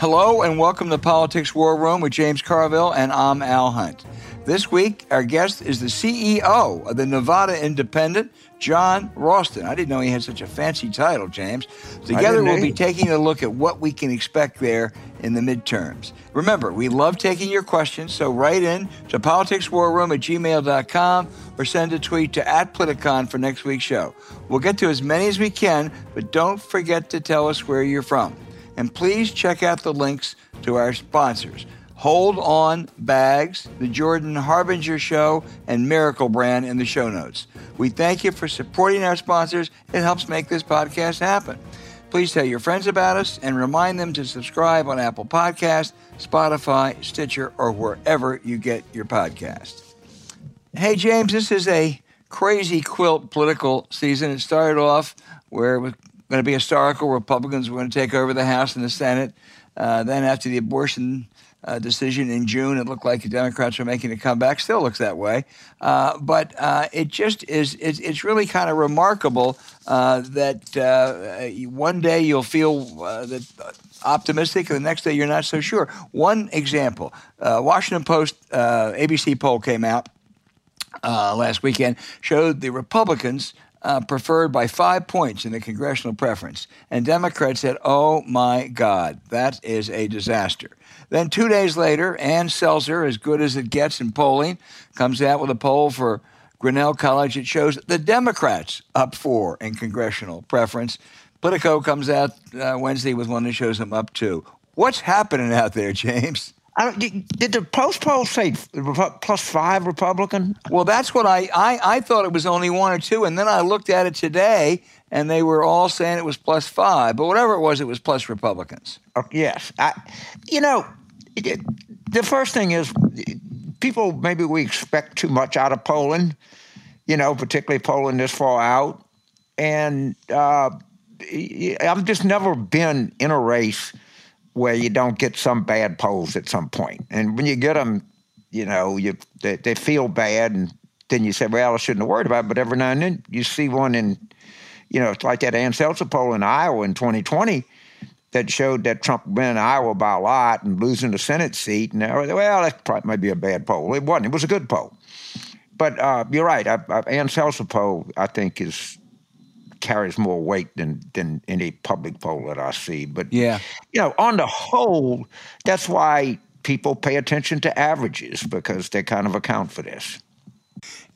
Hello and welcome to Politics War Room with James Carville, and I'm Al Hunt. This week, our guest is the CEO of the Nevada Independent, Jon Ralston. I didn't know he had such a fancy title, James. Together, we'll be taking a look at what we can expect there in the midterms. Remember, we love taking your questions, so write in to politicswarroom at gmail.com or send a tweet to at Politicon for next week's show. We'll get to as many as we can, but don't forget to tell us where you're from. And please check out the links to our sponsors. Hold On Bags, the Jordan Harbinger Show, and Miracle Brand in the show notes. We thank you for supporting our sponsors. It helps make this podcast happen. Please tell your friends about us and remind them to subscribe on Apple Podcast, Spotify, Stitcher, or wherever you get your podcast. Hey, James, this is a crazy quilt political season. It started off where it was going to be historical. Republicans were going to take over the House and the Senate. Uh, then, after the abortion uh, decision in June, it looked like the Democrats were making a comeback. Still looks that way. Uh, but uh, it just is, it's, it's really kind of remarkable uh, that uh, one day you'll feel that optimistic, and the next day you're not so sure. One example Washington Post ABC poll came out last weekend, showed the Republicans uh, preferred by five points in the congressional preference. And Democrats said, oh my God, that is a disaster. Then two days later, Ann Selzer, as good as it gets in polling, comes out with a poll for Grinnell College. It shows the Democrats up four in congressional preference. Politico comes out uh, Wednesday with one that shows them up two. What's happening out there, James? Did the post poll say plus five Republican? Well, that's what I, I I thought it was only one or two, and then I looked at it today, and they were all saying it was plus five. But whatever it was, it was plus Republicans. Oh, yes, I, you know, it, the first thing is people maybe we expect too much out of polling, you know, particularly polling this far out, and uh, I've just never been in a race where you don't get some bad polls at some point. And when you get them, you know, you they, they feel bad, and then you say, well, I shouldn't have worried about it. But every now and then you see one in, you know, it's like that Ann Selzer poll in Iowa in 2020 that showed that Trump win Iowa by a lot and losing the Senate seat. And well, that probably might be a bad poll. It wasn't. It was a good poll. But uh, you're right. I, I, Ann Selzer poll, I think, is carries more weight than than any public poll that I see. But yeah, you know, on the whole, that's why people pay attention to averages because they kind of account for this.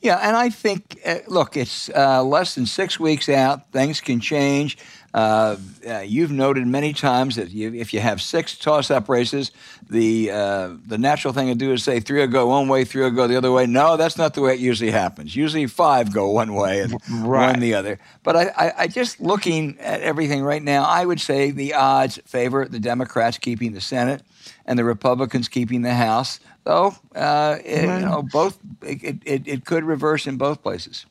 Yeah, and I think, uh, look, it's uh, less than six weeks out. Things can change. Uh, uh, you've noted many times that you, if you have six toss-up races, the uh, the natural thing to do is say three will go one way, three will go the other way. No, that's not the way it usually happens. Usually five go one way and right. one the other. But I, I, I, just looking at everything right now, I would say the odds favor the Democrats keeping the Senate and the Republicans keeping the House. Though, uh, it, you know, both it, it, it could reverse in both places.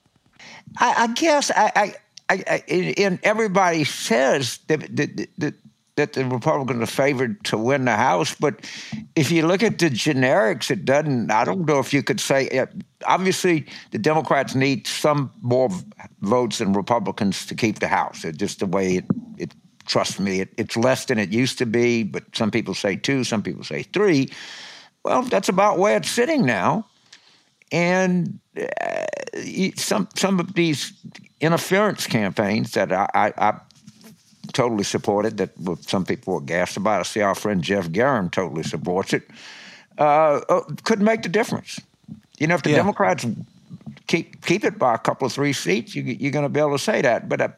I, I guess I, I, I, and everybody says that, that, that, that the Republicans are favored to win the House, but if you look at the generics, it doesn't. I don't know if you could say. Obviously, the Democrats need some more votes than Republicans to keep the House. It's just the way it. it trust me, it, it's less than it used to be. But some people say two, some people say three. Well, that's about where it's sitting now, and uh, some some of these interference campaigns that I, I, I totally supported, that some people were gassed about. I see our friend Geoff Garin totally supports it. Uh, uh, could make the difference. You know, if the yeah. Democrats keep keep it by a couple of three seats, you, are going to be able to say that. But uh,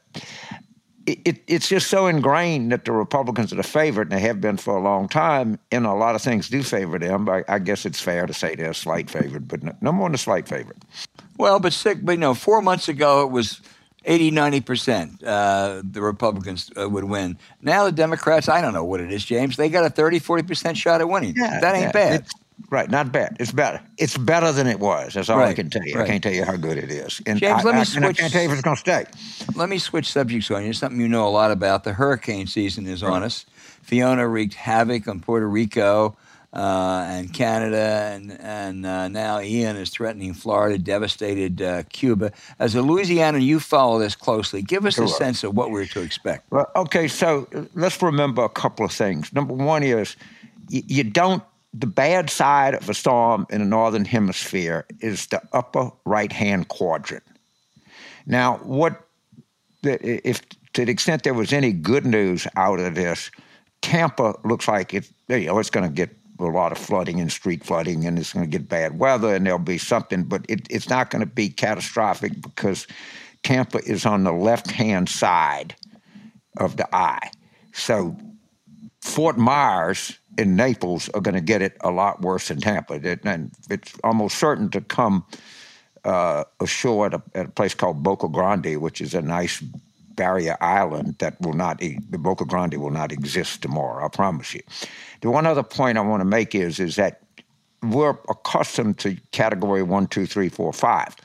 it, it's just so ingrained that the Republicans are the favorite, and they have been for a long time, and a lot of things do favor them. I, I guess it's fair to say they're a slight favorite, but no, no more than a slight favorite. Well, but sick, but you know, four months ago it was 80, 90% uh, the Republicans uh, would win. Now the Democrats, I don't know what it is, James. They got a 30, 40% shot at winning. Yeah, that ain't yeah, bad. Right, not bad. It's better. It's better than it was. That's all right, I can tell you. Right. I can't tell you how good it is. And James, I, let me I, switch. I can't tell you if it's going to stay. Let me switch subjects on you. It's something you know a lot about. The hurricane season is right. on us. Fiona wreaked havoc on Puerto Rico. Uh, and Canada, and and uh, now Ian is threatening Florida, devastated uh, Cuba. As a Louisianan, you follow this closely. Give us Sure. a sense of what we're to expect. Well, okay, so uh, let's remember a couple of things. Number one is you, you don't, the bad side of a storm in the northern hemisphere is the upper right hand quadrant. Now, what, the, if to the extent there was any good news out of this, Tampa looks like it, you know, it's going to get a lot of flooding and street flooding, and it's going to get bad weather, and there'll be something, but it, it's not going to be catastrophic because Tampa is on the left hand side of the eye. So Fort Myers and Naples are going to get it a lot worse than Tampa. It- And it's almost certain to come uh, ashore at a, at a place called Boca Grande, which is a nice barrier island that will not, the Boca Grande will not exist tomorrow, I promise you. The one other point I want to make is, is that we're accustomed to category one, two, three, four, five.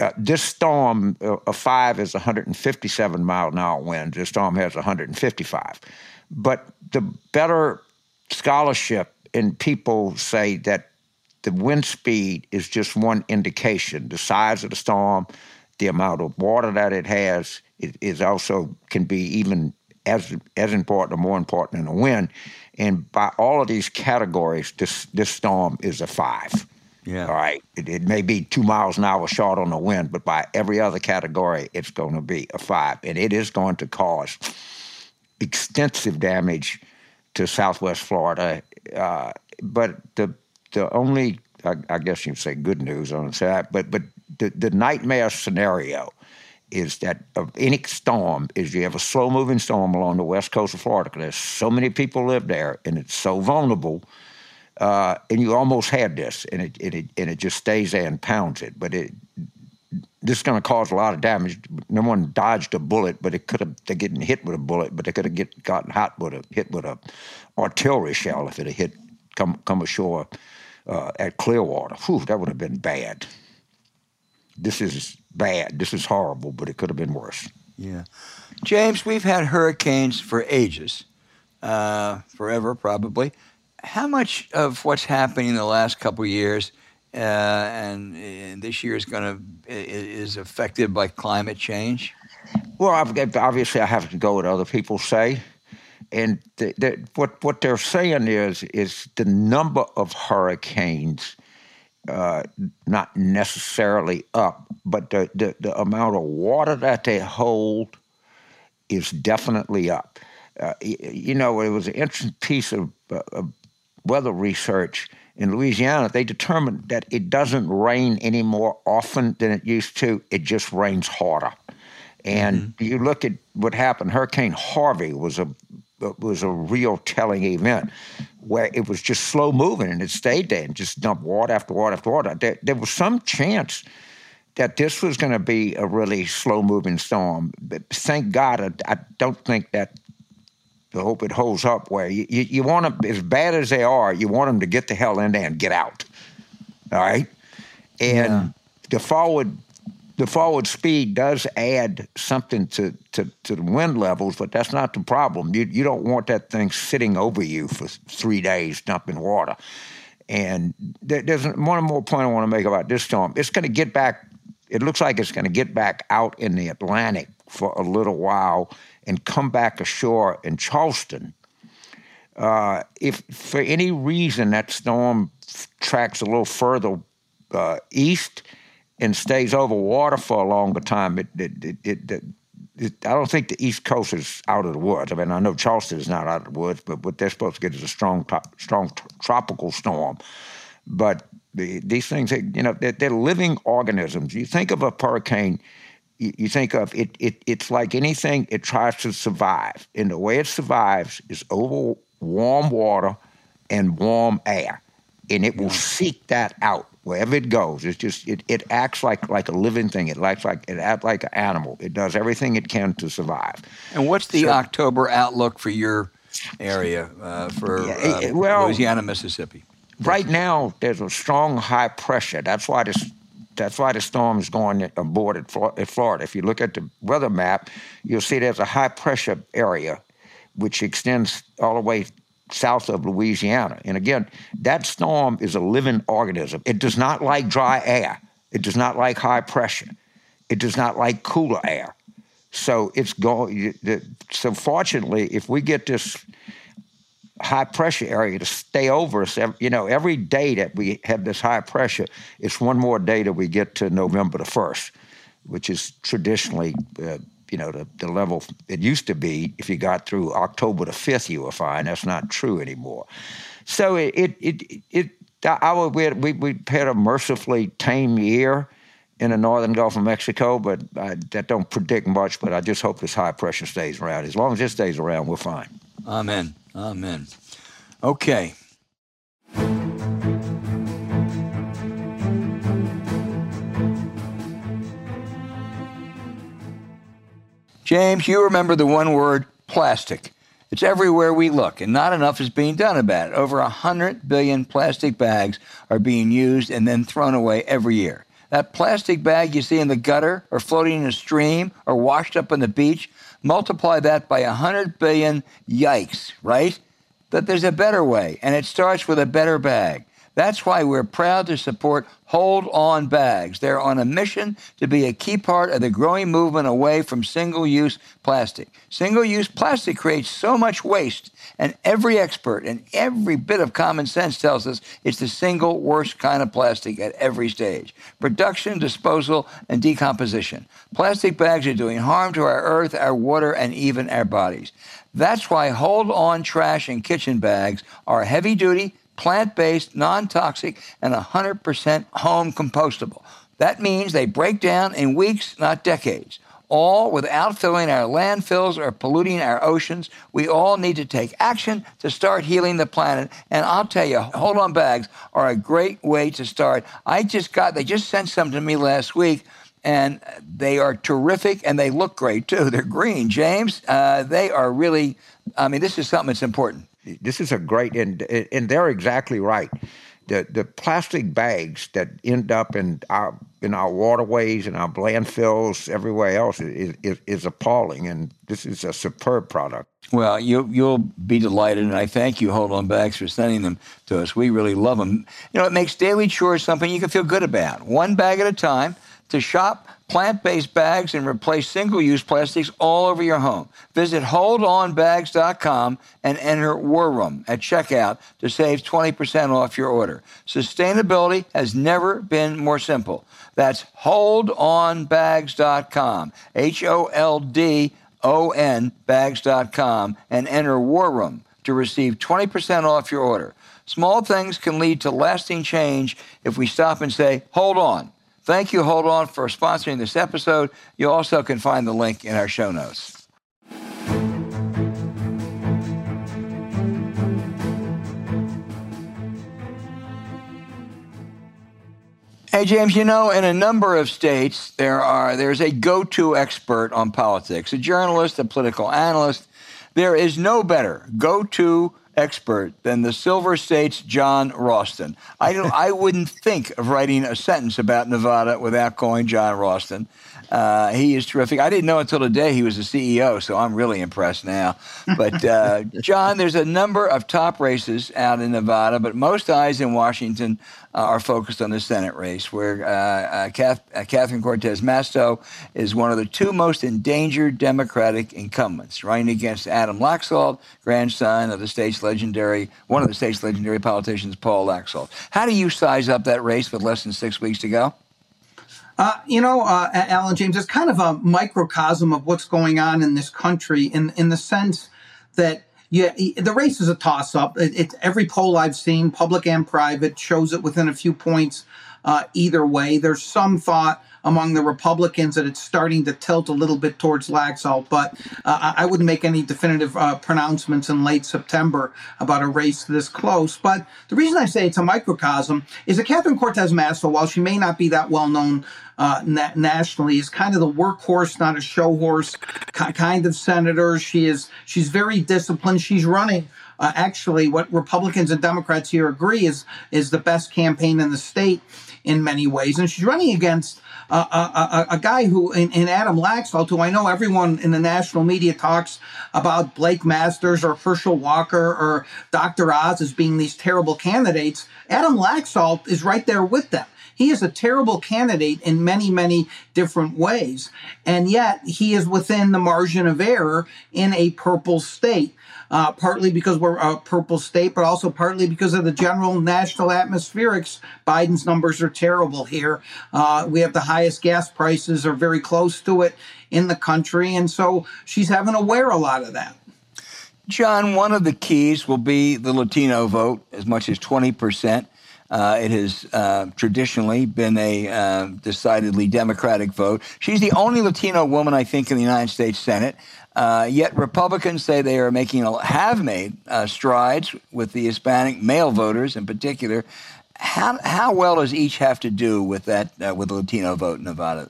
Uh, this storm, uh, a five is 157 mile an hour wind. This storm has 155. But the better scholarship and people say that the wind speed is just one indication. The size of the storm, the amount of water that it has, is also can be even as as important or more important than the wind. And by all of these categories, this this storm is a five. Yeah. All right. It, it may be two miles an hour short on the wind, but by every other category, it's going to be a five. And it is going to cause extensive damage to Southwest Florida. Uh, but the the only, I, I guess you'd say good news on that, but but the, the nightmare scenario is that of any storm is you have a slow moving storm along the west coast of Florida because there's so many people live there and it's so vulnerable. Uh, and you almost had this, and it, and it and it just stays there and pounds it. But it this is going to cause a lot of damage. No one dodged a bullet, but it could have they're getting hit with a bullet, but they could have get gotten hot with a hit with a artillery shell if it had hit come come ashore uh, at Clearwater. Whew, that would have been bad. This is bad. This is horrible, but it could have been worse. Yeah. James, we've had hurricanes for ages, uh, forever probably. How much of what's happening in the last couple of years uh, and, and this year is going to is affected by climate change? Well, I've, obviously, I have to go what other people say, and the, the, what what they're saying is is the number of hurricanes, uh, not necessarily up, but the, the the amount of water that they hold is definitely up. Uh, you know, it was an interesting piece of, uh, of weather research in Louisiana. They determined that it doesn't rain any more often than it used to. It just rains harder. And you look at what happened. Hurricane Harvey was a was a real telling event where it was just slow moving and it stayed there and just dumped water after water after water. There, there was some chance that this was going to be a really slow moving storm. But thank God, I, I don't think that. I hope it holds up. Where you, you, you want them as bad as they are, you want them to get the hell in there and get out. All right, and Yeah. the forward the forward speed does add something to, to, to the wind levels, but that's not the problem. You you don't want that thing sitting over you for three days dumping water. And there, there's one more point I want to make about this storm. It's going to get back. It looks like it's going to get back out in the Atlantic for a little while and come back ashore in Charleston. Uh, if for any reason that storm tracks a little further uh, east and stays over water for a longer time, it, it, it, it, I don't think the East Coast is out of the woods. I mean, I know Charleston is not out of the woods, but what they're supposed to get is a strong, strong tropical storm. But the, these things, you know, they're, they're living organisms. You think of a hurricane, you, you think of it, it. It's like anything; it tries to survive, and the way it survives is over warm water and warm air, and it will seek that out wherever it goes. It's just it, it acts like like a living thing. It acts like it acts like an animal. It does everything it can to survive. And what's the So- October outlook for your area uh, for uh, well- Louisiana, Mississippi? Right now, there's a strong high pressure. That's why this. That's why the storm is going aboard at Florida. If you look at the weather map, you'll see there's a high pressure area, which extends all the way south of Louisiana. And again, that storm is a living organism. It does not like dry air. It does not like high pressure. It does not like cooler air. So it's going. So fortunately, if we get this high pressure area to stay over us, you know, every day that we have this high pressure, it's one more day that we get to November the first, which is traditionally. Uh, you know, the, the level it used to be, if you got through October the 5th, you were fine. That's not true anymore. So it, it, it, it I would, we, we had a mercifully tame year in the northern Gulf of Mexico, but I, that don't predict much. But I just hope this high pressure stays around. As long as it stays around, we're fine. Amen. Amen. Okay. James, you remember the one word plastic. It's everywhere we look, and not enough is being done about it. Over 100 billion plastic bags are being used and then thrown away every year. That plastic bag you see in the gutter or floating in a stream or washed up on the beach, multiply that by 100 billion, yikes, right? But there's a better way, and it starts with a better bag. That's why we're proud to support Hold On Bags. They're on a mission to be a key part of the growing movement away from single use plastic. Single use plastic creates so much waste, and every expert and every bit of common sense tells us it's the single worst kind of plastic at every stage production, disposal, and decomposition. Plastic bags are doing harm to our earth, our water, and even our bodies. That's why Hold On Trash and Kitchen Bags are heavy duty plant based, non toxic, and 100% home compostable. That means they break down in weeks, not decades. All without filling our landfills or polluting our oceans. We all need to take action to start healing the planet. And I'll tell you, hold on bags are a great way to start. I just got, they just sent some to me last week and they are terrific and they look great too. They're green, James. Uh, they are really, I mean, this is something that's important this is a great and and they're exactly right. The the plastic bags that end up in our in our waterways and our landfills everywhere else is, is, is appalling, and this is a superb product. Well, you you'll be delighted, and I thank you, Hold On Bags, for sending them to us. We really love them. You know, it makes daily chores something you can feel good about, one bag at a time. To shop plant based bags and replace single use plastics all over your home. Visit holdonbags.com and enter War Room at checkout to save 20% off your order. Sustainability has never been more simple. That's holdonbags.com, H O L D O N bags.com, and enter War Room to receive 20% off your order. Small things can lead to lasting change if we stop and say, hold on. Thank you, Hold On, for sponsoring this episode. You also can find the link in our show notes. Hey James, you know, in a number of states there are there's a go-to expert on politics, a journalist, a political analyst. There is no better go-to expert than the Silver State's Jon Ralston. I don't. I wouldn't think of writing a sentence about Nevada without calling Jon Ralston. Uh, he is terrific. I didn't know until today he was a CEO, so I'm really impressed now. But uh, Jon, there's a number of top races out in Nevada, but most eyes in Washington uh, are focused on the Senate race, where uh, uh, Kath, uh, Catherine Cortez Masto is one of the two most endangered Democratic incumbents, running against Adam Laxalt, grandson of the state's legendary, one of the state's legendary politicians, Paul Laxalt. How do you size up that race with less than six weeks to go? Uh, you know, uh, Al and James, it's kind of a microcosm of what's going on in this country in, in the sense that yeah, the race is a toss up. It, it's every poll I've seen, public and private, shows it within a few points uh, either way. There's some thought among the Republicans that it's starting to tilt a little bit towards Laxalt, but uh, I wouldn't make any definitive uh, pronouncements in late September about a race this close. But the reason I say it's a microcosm is that Catherine Cortez Masto, while she may not be that well known uh, na- nationally, is kind of the workhorse, not a show horse kind of senator. She is she's very disciplined. She's running uh, actually what Republicans and Democrats here agree is is the best campaign in the state in many ways. And she's running against uh, a, a, a, guy who, in, in, Adam Laxalt, who I know everyone in the national media talks about Blake Masters or Herschel Walker or Dr. Oz as being these terrible candidates. Adam Laxalt is right there with them. He is a terrible candidate in many, many different ways. And yet he is within the margin of error in a purple state. Uh, partly because we're a purple state, but also partly because of the general national atmospherics. Biden's numbers are terrible here. Uh, we have the highest gas prices, are very close to it in the country, and so she's having to wear a lot of that. Jon, one of the keys will be the Latino vote, as much as 20%. Uh, it has uh, traditionally been a uh, decidedly Democratic vote. She's the only Latino woman, I think, in the United States Senate. Uh, yet Republicans say they are making have made uh, strides with the Hispanic male voters in particular. How how well does each have to do with that uh, with the Latino vote in Nevada?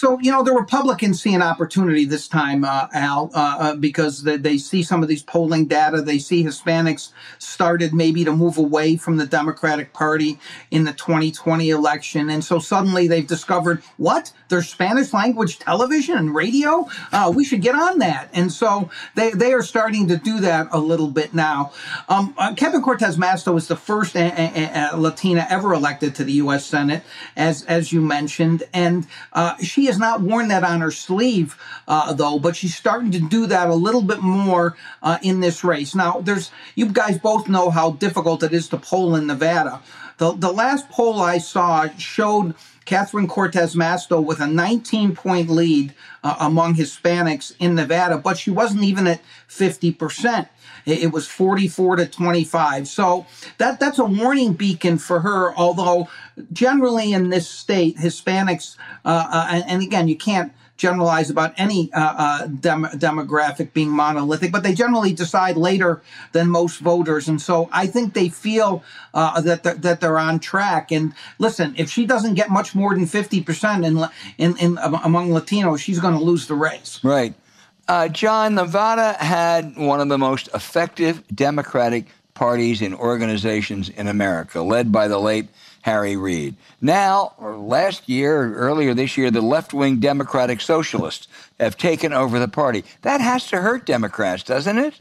So, you know, the Republicans see an opportunity this time, uh, Al, uh, uh, because they, they, see some of these polling data. They see Hispanics started maybe to move away from the Democratic Party in the 2020 election. And so suddenly they've discovered what? There's Spanish language television and radio? Uh, we should get on that. And so they, they are starting to do that a little bit now. Um, uh, Catherine Cortez Masto is the first a- a- a Latina ever elected to the U.S. Senate, as, as you mentioned. And uh, she has not worn that on her sleeve, uh, though, but she's starting to do that a little bit more uh, in this race. Now, there's you guys both know how difficult it is to poll in Nevada. The, the last poll I saw showed Catherine Cortez Masto with a 19 point lead uh, among Hispanics in Nevada, but she wasn't even at 50%. It was 44 to 25. So that that's a warning beacon for her. Although generally in this state, Hispanics, uh, uh, and, and, again, you can't generalize about any uh, uh, dem- demographic being monolithic, but they generally decide later than most voters, and so I think they feel uh, that they're, that they're on track. And listen, if she doesn't get much more than fifty percent in, in in among Latinos, she's going to lose the race. Right. Uh, Jon, Nevada had one of the most effective Democratic parties and organizations in America, led by the late Harry Reid. Now, or last year, or earlier this year, the left wing Democratic Socialists have taken over the party. That has to hurt Democrats, doesn't it?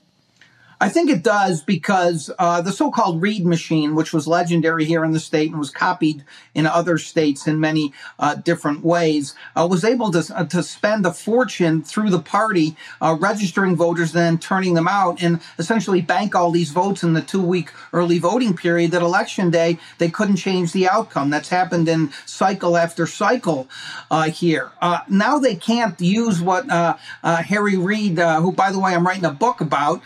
I think it does because uh, the so called Reid machine, which was legendary here in the state and was copied in other states in many uh, different ways, uh, was able to, uh, to spend a fortune through the party, uh, registering voters, then turning them out, and essentially bank all these votes in the two week early voting period that election day they couldn't change the outcome. That's happened in cycle after cycle uh, here. now they can't use what Harry Reid, who, by the way, I'm writing a book about,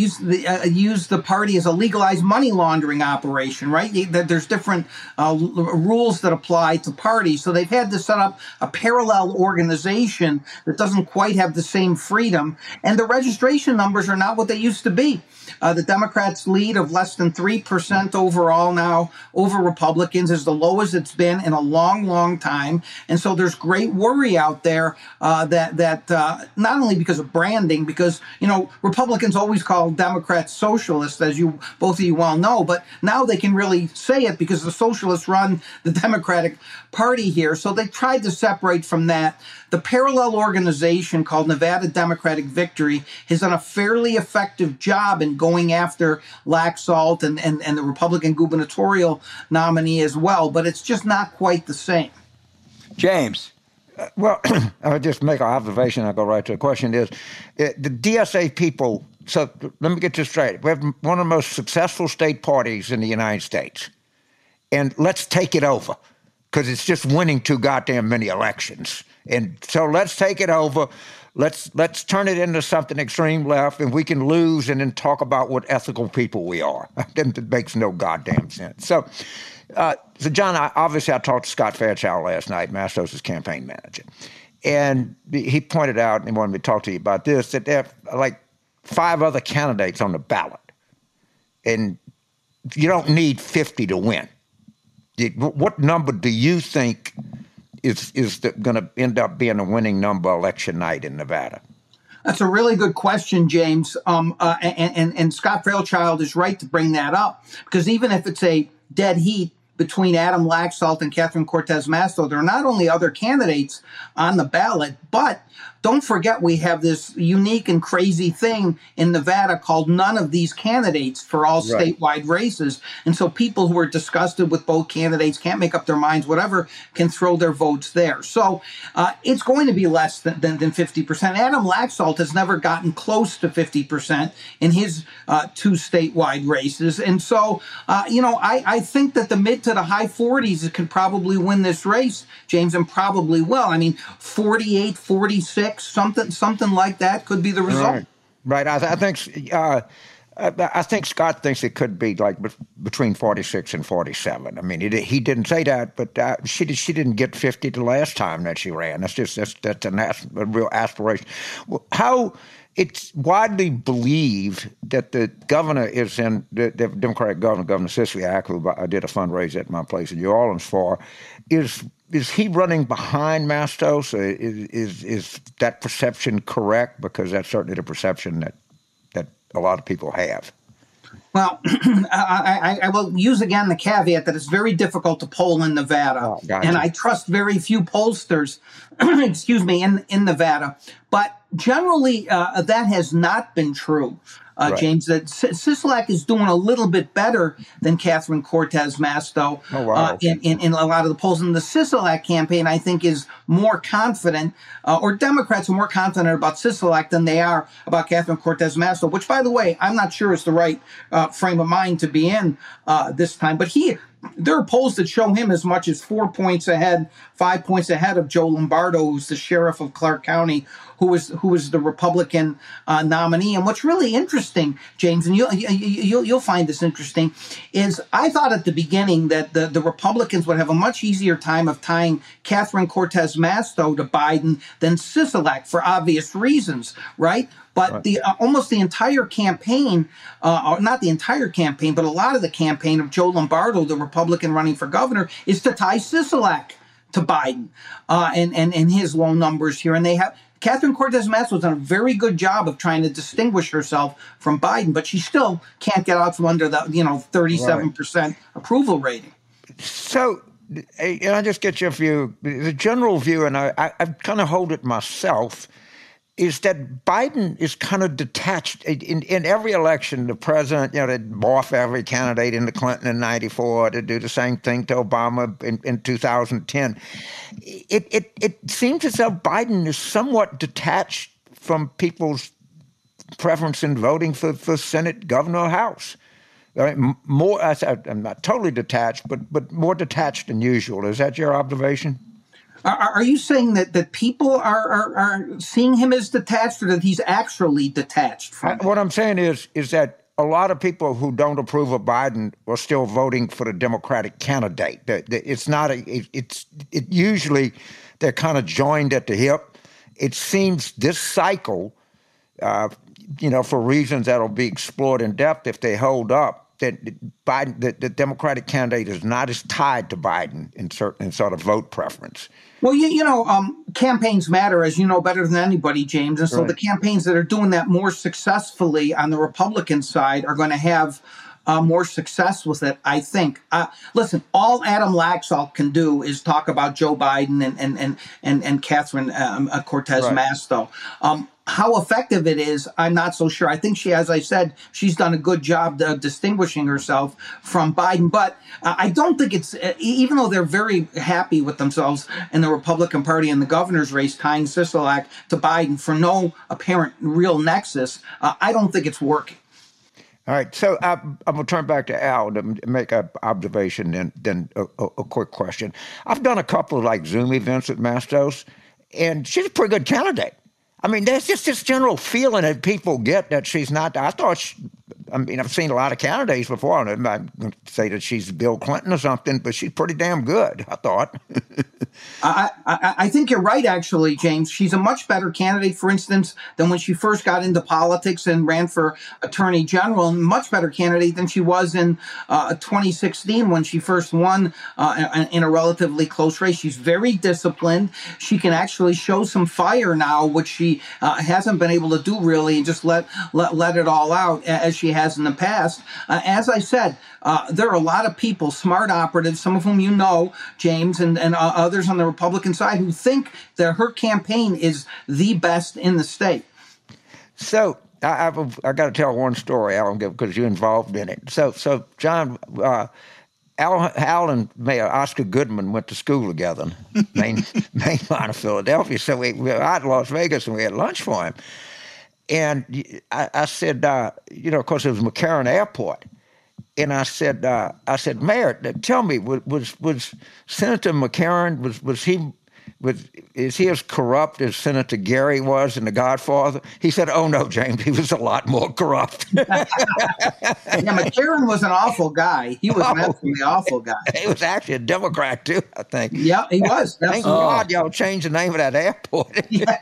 use the uh, use the party as a legalized money laundering operation, right? There's different uh, rules that apply to parties, so they've had to set up a parallel organization that doesn't quite have the same freedom, and the registration numbers are not what they used to be. Uh, the Democrats' lead of less than 3% overall now over Republicans is the lowest it's been in a long, long time. And so there's great worry out there uh, that, that uh, not only because of branding, because, you know, Republicans always call Democrats socialists, as you both of you well know, but now they can really say it because the socialists run the Democratic Party here. So they tried to separate from that. The parallel organization called Nevada Democratic Victory has done a fairly effective job in going after Laxalt and, and, and the Republican gubernatorial nominee as well, but it's just not quite the same. James. Uh, well, I'll just make an observation. I'll go right to the question is it, the DSA people. So let me get this straight. We have one of the most successful state parties in the United States. And let's take it over because it's just winning too goddamn many elections. And so let's take it over. Let's let's turn it into something extreme left, and we can lose, and then talk about what ethical people we are. it makes no goddamn sense. So, uh, so Jon, I, obviously, I talked to Scott Fairchild last night, Mastos' campaign manager, and he pointed out, and he wanted me to talk to you about this, that like five other candidates on the ballot, and you don't need fifty to win. What number do you think is is going to end up being a winning number election night in Nevada? That's a really good question, James. Um, uh, and, and, and Scott Fairchild is right to bring that up because even if it's a dead heat between Adam Laxalt and Catherine Cortez Masto, there are not only other candidates on the ballot, but don't forget, we have this unique and crazy thing in Nevada called none of these candidates for all right. statewide races. And so people who are disgusted with both candidates, can't make up their minds, whatever, can throw their votes there. So uh, it's going to be less than, than, than, 50%. Adam Laxalt has never gotten close to 50% in his uh, two statewide races. And so, uh, you know, I, I think that the mid to the high 40s can probably win this race, James, and probably will. I mean, 48, 46 something something like that could be the result. Right, right. I, th- I think uh, I think Scott thinks it could be like between 46 and 47. I mean, he, he didn't say that, but uh, she she didn't get 50 the last time that she ran. That's just that's that's an as, a real aspiration. How it's widely believed that the governor is in the, the Democratic governor, Governor Sisolak, who I did a fundraiser at my place in New Orleans for, is is he running behind Mastos? Is, is, is that perception correct? Because that's certainly the perception that that a lot of people have. Well, I, I, I, will use again the caveat that it's very difficult to poll in Nevada, oh, gotcha. and I trust very few pollsters, excuse me, in in Nevada. But generally, uh, that has not been true uh, right. James, that Sisolak is doing a little bit better than Catherine Cortez Masto oh, wow. uh, in, in, in, a lot of the polls. And the Sisolak campaign, I think, is more confident, uh, or Democrats are more confident about Sisolak than they are about Catherine Cortez Masto, which, by the way, I'm not sure is the right uh, frame of mind to be in uh, this time. But he, there are polls that show him as much as four points ahead, five points ahead of Joe Lombardo, who's the sheriff of Clark County, who was who was the Republican uh, nominee. And what's really interesting, James, and you'll, you'll you'll find this interesting, is I thought at the beginning that the, the Republicans would have a much easier time of tying Catherine Cortez Masto to Biden than Sisolak for obvious reasons, right? But right. the uh, almost the entire campaign, uh, not the entire campaign, but a lot of the campaign of Joe Lombardo, the Republican running for governor, is to tie Sisolak to Biden uh, and, and and his low numbers here. And they have Catherine Cortez Masto has done a very good job of trying to distinguish herself from Biden, but she still can't get out from under the you know 37% right. approval rating. So I just get your view, the general view, and I, I, I kind of hold it myself is that Biden is kind of detached. In, in every election, the president, you know, they morph every candidate into Clinton in 94 to do the same thing to Obama in, in 2010. It, it, it seems as though Biden is somewhat detached from people's preference in voting for, for Senate, governor, House. I mean, more, I'm not totally detached, but, but more detached than usual. Is that your observation? Are, are you saying that, that people are, are, are, seeing him as detached or that he's actually detached from What I'm saying is is that a lot of people who don't approve of Biden are still voting for the Democratic candidate. It's not a, it's it usually they're kind of joined at the hip. It seems this cycle, uh, you know, for reasons that'll be explored in depth if they hold up, that Biden, the, the Democratic candidate is not as tied to Biden in certain in sort of vote preference. Well, you, you know, um, campaigns matter, as you know better than anybody, James. And so right. the campaigns that are doing that more successfully on the Republican side are going to have uh, more success with it, I think. Uh, listen, all Adam Laxalt can do is talk about Joe Biden and and and and, and Catherine um, uh, Cortez right. Masto. Um, how effective it is, I'm not so sure. I think she, as I said, she's done a good job of distinguishing herself from Biden. But uh, I don't think it's, uh, even though they're very happy with themselves in the Republican Party in the governor's race, tying Sisolak to Biden for no apparent real nexus, uh, I don't think it's working. All right, so I, am going to turn back to Al to make an observation and then a, a, a, quick question. I've done a couple of like Zoom events at Mastos, and she's a pretty good candidate. I mean, there's just this general feeling that people get that she's not. I thought she, I mean, I've seen a lot of candidates before. And I'm not say that she's Bill Clinton or something, but she's pretty damn good, I thought. I, I, I think you're right, actually, James. She's a much better candidate, for instance, than when she first got into politics and ran for attorney general, and much better candidate than she was in uh, 2016 when she first won uh, in a relatively close race. She's very disciplined. She can actually show some fire now, which she uh, hasn't been able to do really, and just let, let, let it all out as she has in the past. Uh, as I said, uh, there are a lot of people, smart operatives, some of whom you know, James, and, and uh, others on the Republican side, who think that her campaign is the best in the state. So I, I've, I got to tell one story, Alan, because you're involved in it. So, so Jon, uh, Al, Al and Mayor Oscar Goodman went to school together, main main line of Philadelphia. So we, we were out in Las Vegas and we had lunch for him. And I, I said, uh, you know, of course it was McCarran Airport and I said, uh, I said, Mayor, tell me, was was Senator McCarran was was he was is he as corrupt as Senator Geary was in The Godfather? He said, "Oh no, James, he was a lot more corrupt." yeah, McCarran was an awful guy. He was oh, an absolutely awful guy. He was actually a Democrat too, I think. Yeah, he was. Thank God y'all changed the name of that airport. yeah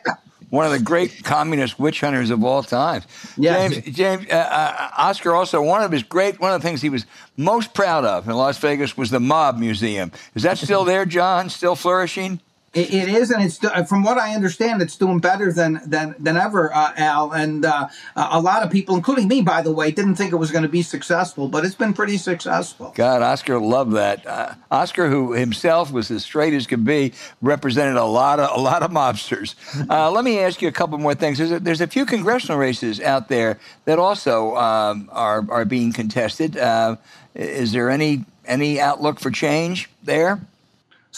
one of the great communist witch hunters of all time. Yeah. James, James uh, uh, Oscar also one of his great one of the things he was most proud of in Las Vegas was the Mob Museum. Is that still there, Jon? Still flourishing? It, it is, and it's from what I understand, it's doing better than than than ever, uh, Al. And uh, a lot of people, including me, by the way, didn't think it was going to be successful, but it's been pretty successful. God, Oscar loved that. Uh, Oscar, who himself was as straight as could be, represented a lot of a lot of mobsters. Uh, let me ask you a couple more things. There's a, there's a few congressional races out there that also um, are are being contested. Uh, is there any any outlook for change there?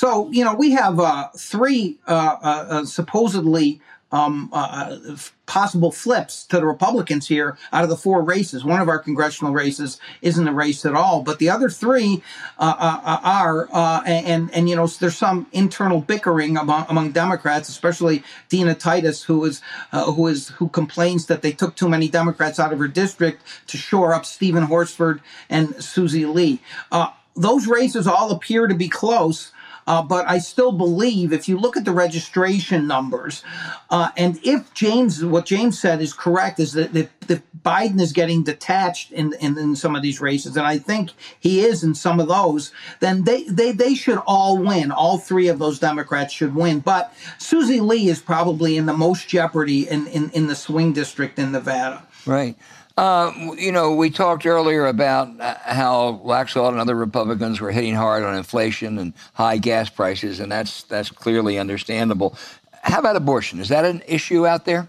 So, you know, we have uh, three uh, uh, uh supposedly um, uh, possible flips to the Republicans here out of the four races. One of our congressional races isn't a race at all, but the other three are. and and you know, there's some internal bickering among among Democrats, especially Dina Titus, who is who is who complains that they took too many Democrats out of her district to shore up Steven Horsford and Susie Lee. those races all appear to be close. Uh, but I still believe if you look at the registration numbers, uh, and if James, what James said is correct, is that, that, that Biden is getting detached in, in, in, some of these races, and I think he is in some of those, then they, they, they should all win. All three of those Democrats should win. But Susie Lee is probably in the most jeopardy in, in, in the swing district in Nevada. Right. Uh, you know, we talked earlier about uh, how Laxalt and other Republicans were hitting hard on inflation and high gas prices, and that's that's clearly understandable. How about abortion? Is that an issue out there?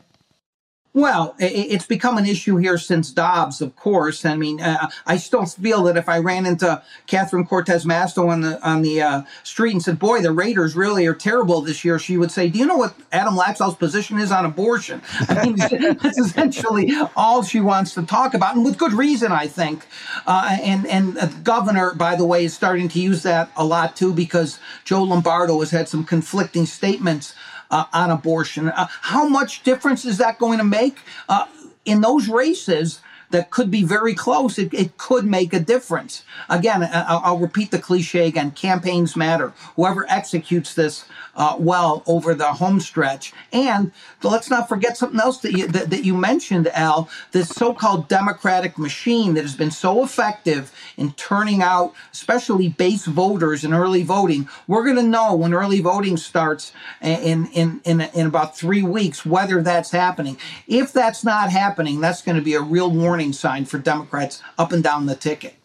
Well, it's become an issue here since Dobbs, of course. I mean, uh, I still feel that if I ran into Catherine Cortez Masto on the on the uh, street and said, "Boy, the Raiders really are terrible this year," she would say, "Do you know what Adam Laxalt's position is on abortion?" I mean, that's essentially all she wants to talk about, and with good reason, I think. Uh, and and the governor, by the way, is starting to use that a lot too, because Joe Lombardo has had some conflicting statements uh, on abortion. Uh, how much difference is that going to make uh, in those races? That could be very close, it, it could make a difference. Again, I'll, I'll, repeat the cliche again campaigns matter. Whoever executes this uh, well over the home stretch. And let's not forget something else that you, that, that you mentioned, Al this so called Democratic machine that has been so effective in turning out, especially base voters in early voting. We're going to know when early voting starts in, in, in, in about three weeks whether that's happening. If that's not happening, that's going to be a real warning sign for Democrats up and down the ticket.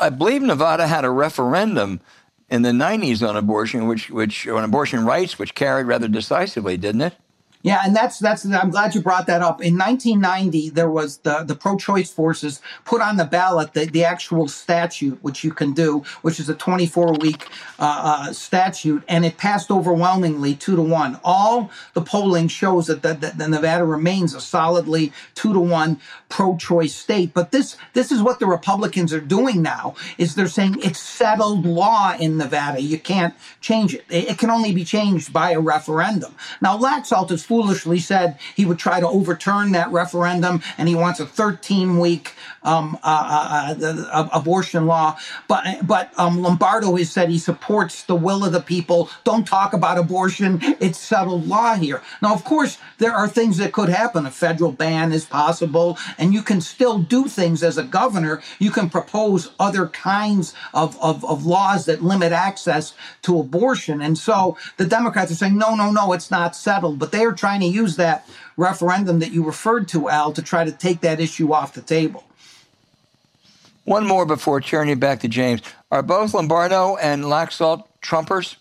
I believe Nevada had a referendum in the 90s on abortion, which, which on abortion rights, which carried rather decisively, didn't it? Yeah, and that's that's. I'm glad you brought that up. In 1990, there was the the pro-choice forces put on the ballot the, the actual statute, which you can do, which is a 24 week uh, uh, statute, and it passed overwhelmingly two to one. All the polling shows that the, that the Nevada remains a solidly two to one pro-choice state. But this this is what the Republicans are doing now. Is they're saying it's settled law in Nevada. You can't change it. It can only be changed by a referendum. Now, Laxalt is foolishly said he would try to overturn that referendum, and he wants a 13 week um, uh, uh, uh, abortion law. But but um, Lombardo has said he supports the will of the people. Don't talk about abortion; it's settled law here. Now, of course, there are things that could happen. A federal ban is possible, and you can still do things as a governor. You can propose other kinds of, of, of laws that limit access to abortion. And so the Democrats are saying, no, no, no, it's not settled. But they are trying to use that referendum that you referred to, Al, to try to take that issue off the table. One more before turning back to James. Are both Lombardo and Laxalt Trumpers?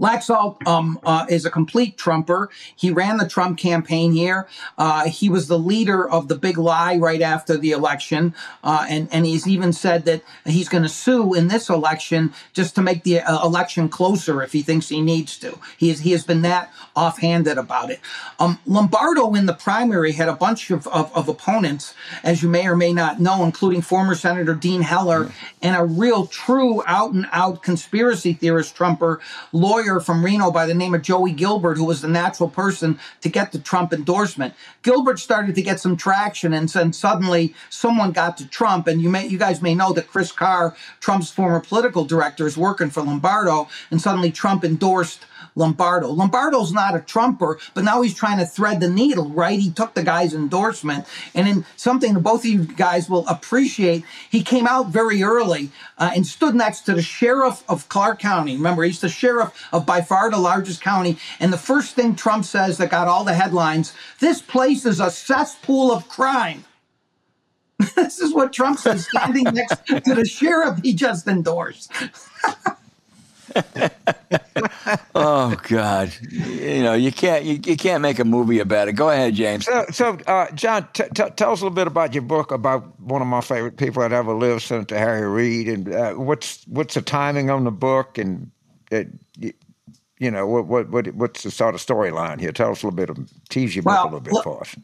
Laxalt um, uh, is a complete Trumper. He ran the Trump campaign here. Uh, he was the leader of the big lie right after the election, uh, and and he's even said that he's going to sue in this election just to make the uh, election closer if he thinks he needs to. He has he has been that offhanded about it. Um, Lombardo in the primary had a bunch of, of, of, opponents, as you may or may not know, including former Senator Dean Heller and a real true out and out conspiracy theorist Trumper lawyer lawyer from Reno by the name of Joey Gilbert, who was the natural person to get the Trump endorsement. Gilbert started to get some traction, and then suddenly someone got to Trump. And you may, you guys may know that Chris Carr, Trump's former political director, is working for Lombardo, and suddenly Trump endorsed Lombardo. Lombardo's not a Trumper, but now he's trying to thread the needle, right? He took the guy's endorsement. And in something that both of you guys will appreciate, he came out very early uh, and stood next to the sheriff of Clark County. Remember, he's the sheriff of by far the largest county. And the first thing Trump says that got all the headlines this place is a cesspool of crime. this is what Trump says standing next to the sheriff he just endorsed. oh God! You know you can't you, you can't make a movie about it. Go ahead, James. So, so uh, Jon, t- t- tell us a little bit about your book about one of my favorite people that ever lived, Senator Harry Reid, and uh, what's what's the timing on the book, and uh, you know what what what what's the sort of storyline here? Tell us a little bit of tease your book a little bit for us.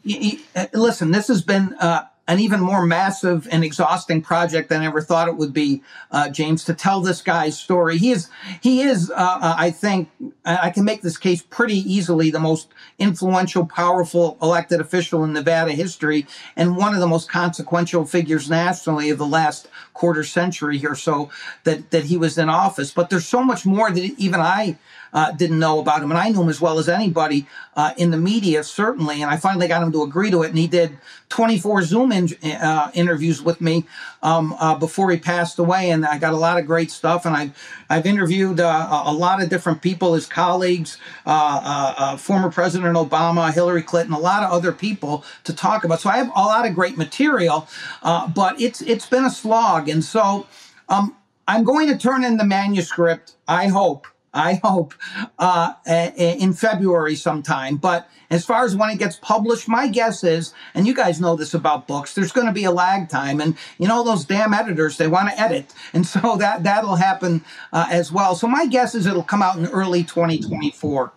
Uh, listen, this has been uh, an even more massive and exhausting project than I ever thought it would be, uh, James, to tell this guy's story. He is, he is, uh, uh, I think, I can make this case pretty easily the most influential, powerful elected official in Nevada history, and one of the most consequential figures nationally of the last quarter century or so that that he was in office. But there's so much more that even I uh, didn't know about him, and I knew him as well as anybody uh, in the media, certainly. And I finally got him to agree to it, and he did 24 Zoom in, uh, interviews with me um, uh, before he passed away, and I got a lot of great stuff. And I, I've interviewed uh, a lot of different people, his colleagues, uh, former President Obama, Hillary Clinton, a lot of other people to talk about. So I have a lot of great material, but it's it's been a slog, and so. Um, I'm going to turn in the manuscript, I hope, I hope, uh, in February sometime. But as far as when it gets published, my guess is, and you guys know this about books, there's going to be a lag time. And you know, those damn editors, they want to edit. And so that, that'll happen uh, as well. So my guess is it'll come out in early 2024.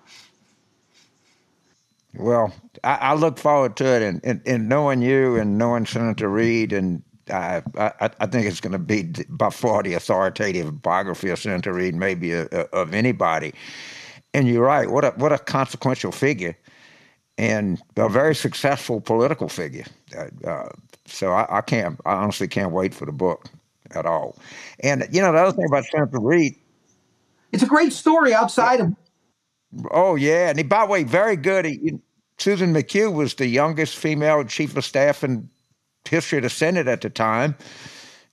Well, I, I look forward to it and, and, and knowing you and knowing Senator Reid and I, I, I, think it's going to be by far the authoritative biography of Senator Reid, maybe a, a, of anybody. And you're right. What a what a consequential figure, and a very successful political figure. Uh, uh, so I, I, can't. I honestly can't wait for the book at all. And you know the other thing about Senator Reid, it's a great story outside of. Oh yeah, and he, by the way, very good. He, Susan McHugh was the youngest female chief of staff in history of the Senate at the time.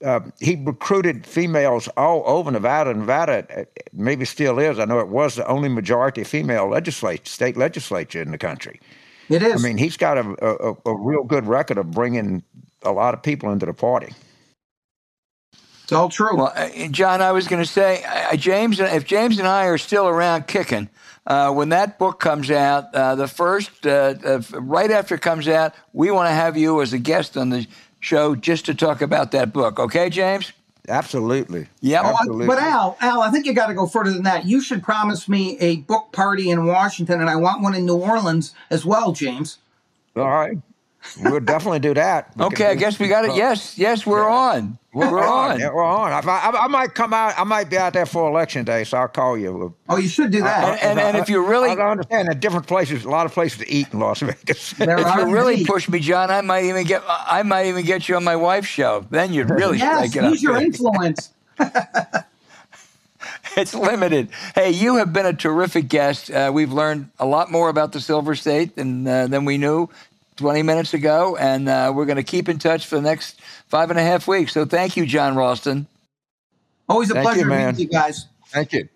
Uh, he recruited females all over Nevada. Nevada uh, maybe still is. I know it was the only majority female legislature, state legislature in the country. It is. I mean, he's got a, a, a real good record of bringing a lot of people into the party. It's all true. Well, uh, Jon, I was going to say, uh, James, if James and I are still around kicking, uh, when that book comes out, uh, the first, uh, uh right after it comes out, we want to have you as a guest on the show just to talk about that book. Okay, James? Absolutely. Yeah. Absolutely. But Al, Al, I think you got to go further than that. You should promise me a book party in Washington, and I want one in New Orleans as well, James. All right. We'll definitely do that. We okay, I guess we got it. Yes, yes, we're yeah. on. We're, we're on. Yeah, we're on. I, I, I, might come out. I might be out there for election day, so I'll call you. Oh, you should do that. and, and, and if you really, I understand that different places, a lot of places to eat in Las Vegas. If you really push me, Jon, I might even get. I might even get you on my wife's show. Then you'd really yes, get use your influence. it's limited. Hey, you have been a terrific guest. Uh, we've learned a lot more about the Silver State than uh, than we knew. 20 minutes ago, and uh, we're going to keep in touch for the next five and a half weeks. So thank you, Jon Ralston. Always a thank pleasure you, man. you guys. Thank you.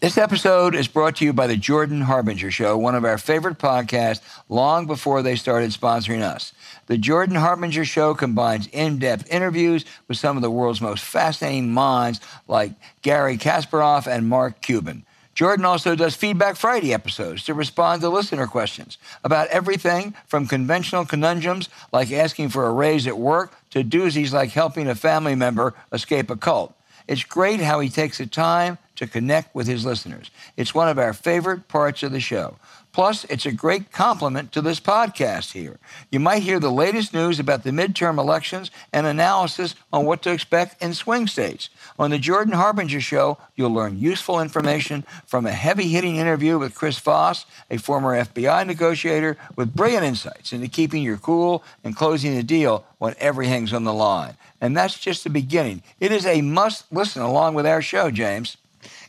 This episode is brought to you by the Jordan Harbinger Show, one of our favorite podcasts, long before they started sponsoring us. The Jordan Harbinger Show combines in depth interviews with some of the world's most fascinating minds like Garry Kasparov and Mark Cuban. Jordan also does Feedback Friday episodes to respond to listener questions about everything from conventional conundrums like asking for a raise at work to doozies like helping a family member escape a cult. It's great how he takes the time to connect with his listeners. It's one of our favorite parts of the show. Plus, it's a great complement to this podcast here. You might hear the latest news about the midterm elections and analysis on what to expect in swing states. On the Jordan Harbinger Show, you'll learn useful information from a heavy hitting interview with Chris Voss, a former FBI negotiator, with brilliant insights into keeping your cool and closing the deal when everything's on the line. And that's just the beginning. It is a must listen along with our show, James.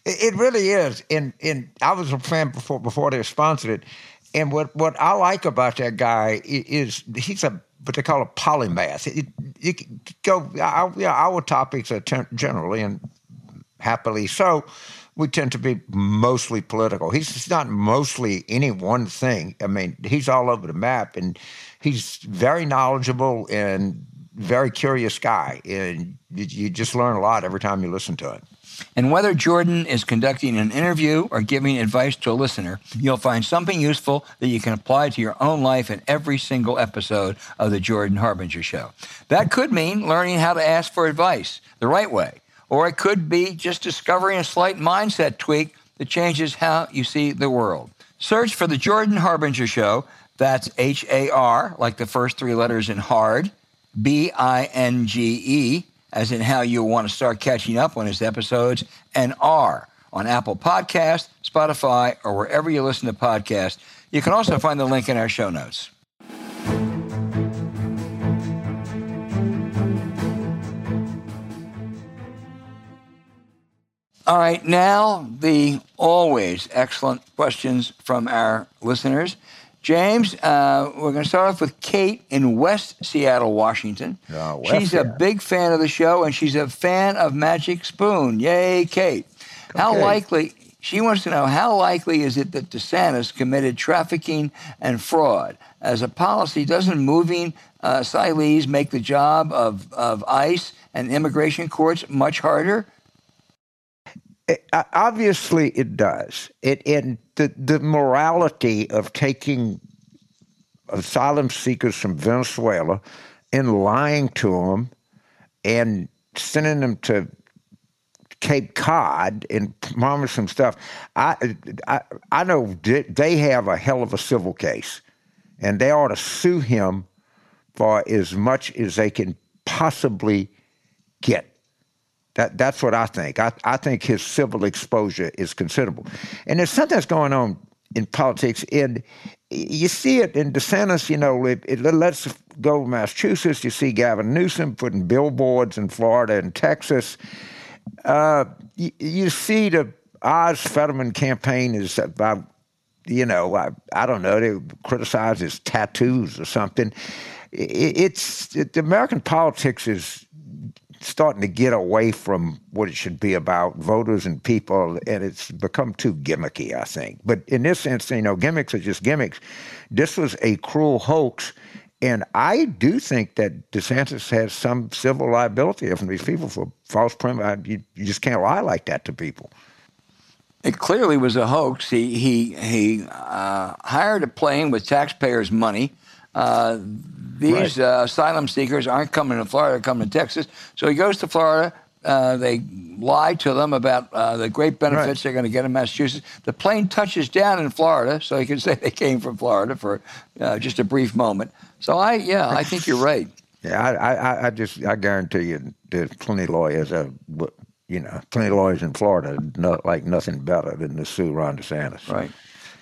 It, really is. And and I was a fan before before they sponsored it. And what, what I like about that guy is he's a what they call a polymath. It, you go our, our topics are generally and happily so. We tend to be mostly political. He's not mostly any one thing. I mean, he's all over the map, and he's very knowledgeable and very curious guy. And you just learn a lot every time you listen to him. And whether Jordan is conducting an interview or giving advice to a listener, you'll find something useful that you can apply to your own life in every single episode of The Jordan Harbinger Show. That could mean learning how to ask for advice the right way, or it could be just discovering a slight mindset tweak that changes how you see the world. Search for The Jordan Harbinger Show. That's H A R, like the first three letters in hard, B I N G E as in how you'll want to start catching up on his episodes, and R on Apple Podcast, Spotify, or wherever you listen to podcasts. You can also find the link in our show notes. All right, now the always excellent questions from our listeners. James, uh, we're going to start off with Kate in West Seattle, Washington. Oh, West she's Seattle. a big fan of the show, and she's a fan of Magic Spoon. Yay, Kate! Okay. How likely? She wants to know how likely is it that DeSantis committed trafficking and fraud? As a policy, doesn't moving uh, asylees make the job of, of ICE and immigration courts much harder? It, uh, obviously, it does. It and the the morality of taking asylum seekers from Venezuela and lying to them and sending them to Cape Cod and promising stuff. I, I I know they have a hell of a civil case, and they ought to sue him for as much as they can possibly get. That, that's what I think. I, I think his civil exposure is considerable. And there's something that's going on in politics, and you see it in DeSantis, you know, it, it, let's go to Massachusetts. You see Gavin Newsom putting billboards in Florida and Texas. Uh, you, you, see the Oz Fetterman campaign is about, you know, I, I don't know, they criticize his tattoos or something. It, it's it, the American politics is starting to get away from what it should be about voters and people, and it's become too gimmicky, I think. But in this sense, you know, gimmicks are just gimmicks. This was a cruel hoax, and I do think that DeSantis has some civil liability from these people for false premise. You, you just can't lie like that to people. It clearly was a hoax. He he he uh, hired a plane with taxpayers' money. Uh, these right. uh, asylum seekers aren't coming to Florida, they're coming to Texas. So he goes to Florida, Uh, they lie to them about uh, the great benefits right. they're going to get in Massachusetts. The plane touches down in Florida, so you can say they came from Florida for uh, just a brief moment. So I, yeah, I think you're right. Yeah, I, I, I just, I guarantee you, there's plenty of lawyers, uh, you know, plenty of lawyers in Florida not like nothing better than to sue Ron DeSantis. Right.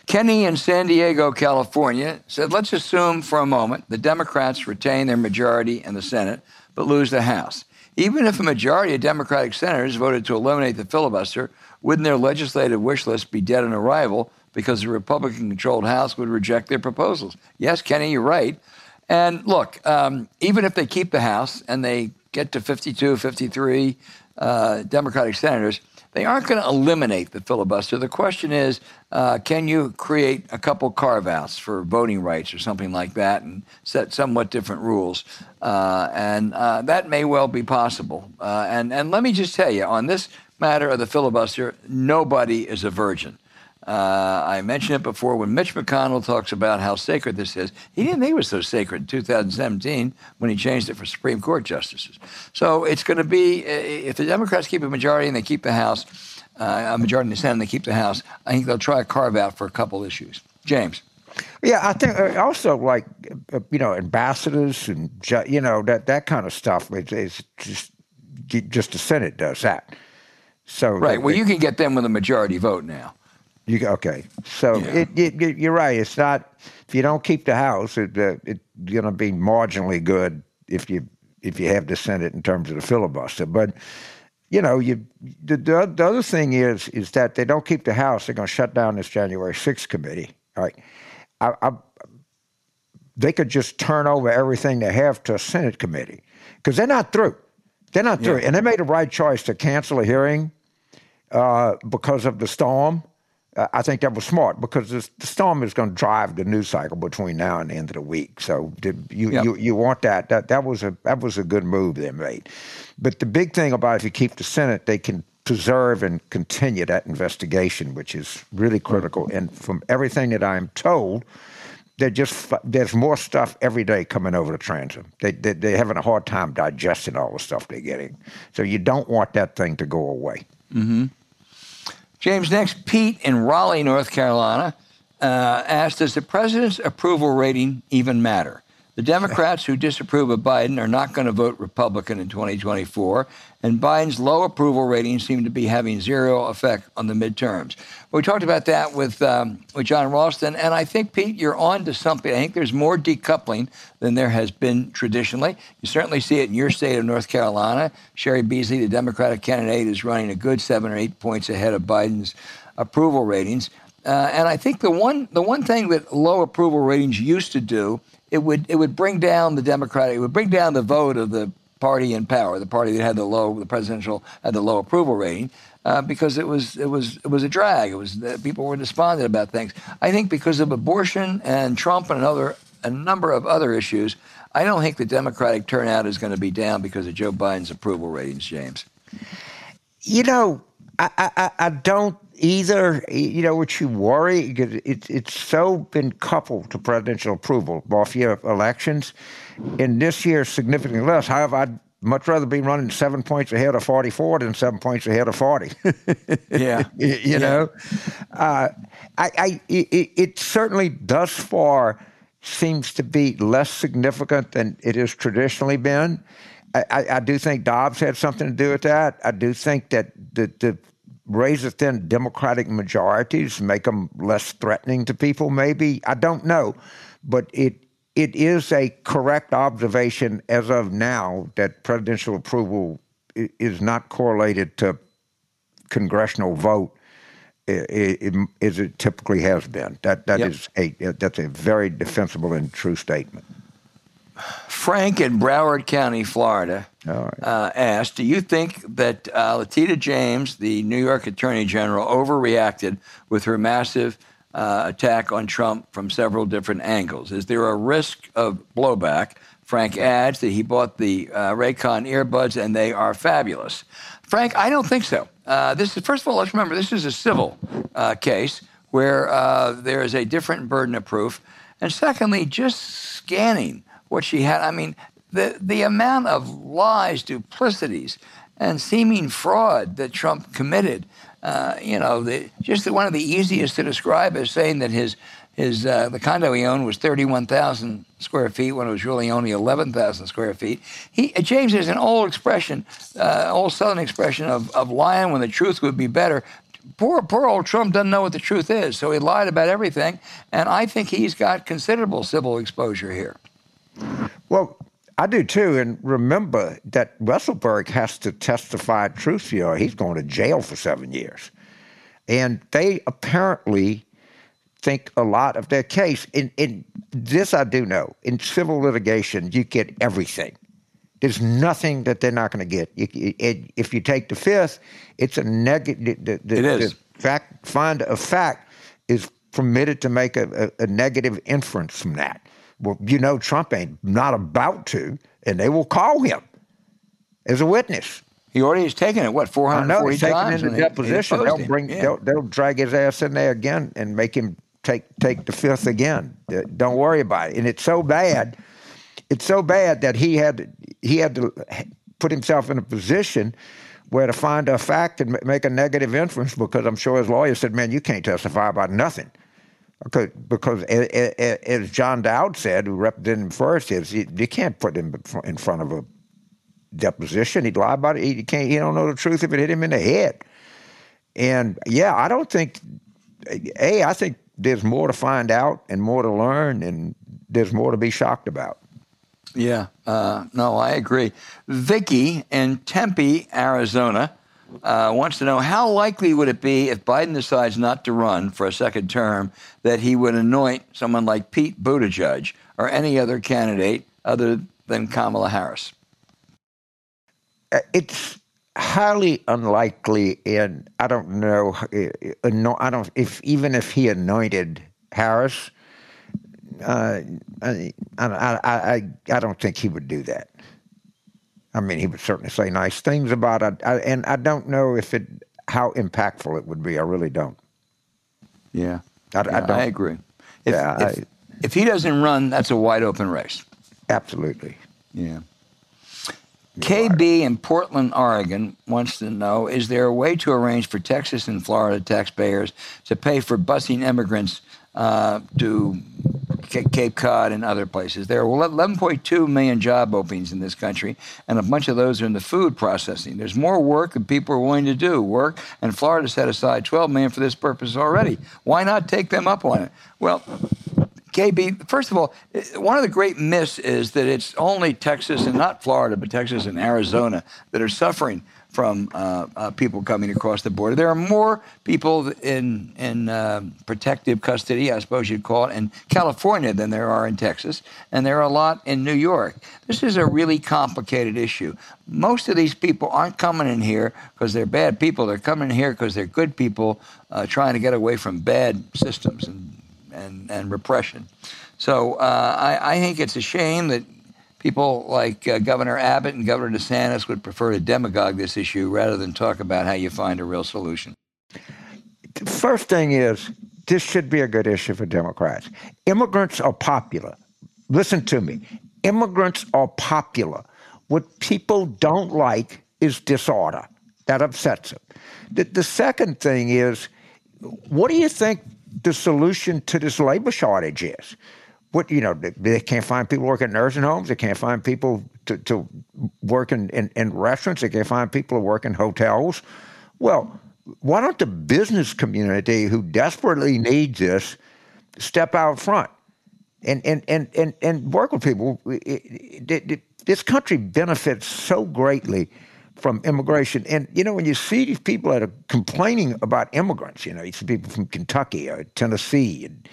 Kenny in San Diego, California said, let's assume for a moment the Democrats retain their majority in the Senate but lose the House. Even if a majority of Democratic senators voted to eliminate the filibuster, wouldn't their legislative wish list be dead on arrival because the Republican controlled House would reject their proposals? Yes, Kenny, you're right. And look, um, even if they keep the House and they get to 52, 53 uh, Democratic senators, they aren't going to eliminate the filibuster. The question is, uh, can you create a couple carve outs for voting rights or something like that and set somewhat different rules? Uh, and uh, that may well be possible. Uh, and, and let me just tell you, on this matter of the filibuster, nobody is a virgin. Uh, I mentioned it before when Mitch McConnell talks about how sacred this is. He didn't think it was so sacred in 2017 when he changed it for Supreme Court justices. So it's going to be if the Democrats keep a majority and they keep the House, uh, a majority in the Senate and they keep the House, I think they'll try to carve out for a couple issues. James. Yeah, I think uh, also like uh, you know ambassadors and you know that that kind of stuff is, just just the Senate does that. So right. Well, you can get them with a majority vote now. You okay? So yeah. it, it, you're right. It's not if you don't keep the House, it, uh, it's going to be marginally good if you if you have the Senate in terms of the filibuster. But you know, you the, the, the other thing is is that they don't keep the House. They're going to shut down this January 6th committee. All right, I, I, they could just turn over everything they have to a Senate committee because they're not through. They're not through, yeah. and they made the right choice to cancel a hearing uh, because of the storm I think that was smart because this, the storm is going to drive the news cycle between now and the end of the week. So you, yep. you you want that? That that was a that was a good move they made. But the big thing about if you keep the Senate, they can preserve and continue that investigation, which is really critical. And from everything that I'm told, they're just there's more stuff every day coming over the transom. They, they they're having a hard time digesting all the stuff they're getting. So you don't want that thing to go away. Mm-hmm. James, next, Pete in Raleigh, North Carolina, uh, asked Does the president's approval rating even matter? The Democrats who disapprove of Biden are not going to vote Republican in 2024, and Biden's low approval ratings seem to be having zero effect on the midterms. We talked about that with um, with Jon Ralston, and I think Pete, you're on to something. I think there's more decoupling than there has been traditionally. You certainly see it in your state of North Carolina. Cheri Beasley, the Democratic candidate, is running a good seven or eight points ahead of Biden's approval ratings. Uh, and I think the one the one thing that low approval ratings used to do it would it would bring down the Democratic, it would bring down the vote of the party in power, the party that had the low, the presidential had the low approval rating, uh, because it was it was it was a drag. It was uh, people were despondent about things. I think because of abortion and Trump and another a number of other issues, I don't think the Democratic turnout is going to be down because of Joe Biden's approval ratings, James. You know, I, I, I don't either, you know, which you worry, it, it's so been coupled to presidential approval, both year elections, and this year significantly less. However, I'd much rather be running seven points ahead of 44 than seven points ahead of 40. yeah. you, you yeah. know, uh, I, I it, it, certainly thus far seems to be less significant than it has traditionally been. I, I, I do think Dobbs had something to do with that. I do think that the, the razor thin Democratic majorities, make them less threatening to people, maybe. I don't know. But it it is a correct observation as of now that presidential approval is not correlated to congressional vote as it typically has been. That that yep. is a that's a very defensible and true statement. Frank in Broward County, Florida, uh, asked Do you think that uh, Letitia James, the New York Attorney General, overreacted with her massive uh, attack on Trump from several different angles? Is there a risk of blowback? Frank adds that he bought the uh, Raycon earbuds and they are fabulous. Frank, I don't think so. Uh, this is, first of all, let's remember this is a civil uh, case where there is a different burden of proof. And secondly, just scanning what she had. I mean, the, the amount of lies, duplicities, and seeming fraud that Trump committed. Uh, you know, the, just one of the easiest to describe is saying that his his uh, the condo he owned was 31,000 square feet when it was really only 11,000 square feet. He, James is an old expression, uh, old Southern expression of, of lying when the truth would be better. Poor, poor old Trump doesn't know what the truth is, so he lied about everything, and I think he's got considerable civil exposure here. Well, I do too, and remember that Weisselberg has to testify truth here. He's going to jail for seven years, and they apparently think a lot of their case. In, in this, I do know. In civil litigation, you get everything. There's nothing that they're not going to get. You, it, if you take the fifth, it's a negative. The, the, it is. The fact, find a fact is permitted to make a, a, a negative inference from that. Well, you know, Trump ain't not about to, and they will call him as a witness. He already has taken it. What four hundred forty times? Taken into deposition. They'll bring. Yeah. They'll, they'll drag his ass in there again and make him take take the fifth again. Uh, don't worry about it. And it's so bad. It's so bad that he had he had to put himself in a position where to find a fact and make a negative inference because I'm sure his lawyer said, "Man, you can't testify about nothing." Because, as John Dowd said, who represented him first, is you, you can't put him in front of a deposition. He'd lie about it. He can't. He don't know the truth if it hit him in the head. And yeah, I don't think. A, I think there's more to find out and more to learn, and there's more to be shocked about. Yeah, uh, no, I agree. Vicky in Tempe, Arizona, uh, wants to know how likely would it be if Biden decides not to run for a second term that he would anoint someone like Pete Buttigieg or any other candidate other than Kamala Harris? Uh, it's highly unlikely, and I don't know. Uh, I don't if even if he anointed Harris, uh, I, I, I, I don't think he would do that. I mean, he would certainly say nice things about it, I, and I don't know if it how impactful it would be. I really don't. Yeah, I, yeah, I, I agree. If, yeah, if, if he doesn't run, that's a wide open race. Absolutely. Yeah. KB in Portland, Oregon wants to know Is there a way to arrange for Texas and Florida taxpayers to pay for busing immigrants uh, to Cape Cod and other places? There are 11.2 million job openings in this country, and a bunch of those are in the food processing. There's more work than people are willing to do. Work, and Florida set aside 12 million for this purpose already. Why not take them up on it? Well, KB, first of all, one of the great myths is that it's only Texas and not Florida, but Texas and Arizona that are suffering from uh, uh, people coming across the border. There are more people in in uh, protective custody, I suppose you'd call it, in California than there are in Texas, and there are a lot in New York. This is a really complicated issue. Most of these people aren't coming in here because they're bad people. They're coming in here because they're good people uh, trying to get away from bad systems and and, and repression. So uh, I, I, think it's a shame that people like uh, Governor Abbott and Governor DeSantis would prefer to demagogue this issue rather than talk about how you find a real solution. The first thing is this should be a good issue for Democrats. Immigrants are popular. Listen to me. Immigrants are popular. What people don't like is disorder. That upsets them. The, the second thing is, what do you think the solution to this labor shortage is. What you know, they can't find people working in nursing homes. They can't find people to, to work in, in, in restaurants. They can't find people to work in hotels. Well, why don't the business community who desperately needs this step out front and and and and, and work with people? It, it, it, this country benefits so greatly from immigration. And, you know, when you see these people that are complaining about immigrants, you know, you see people from Kentucky or Tennessee, and,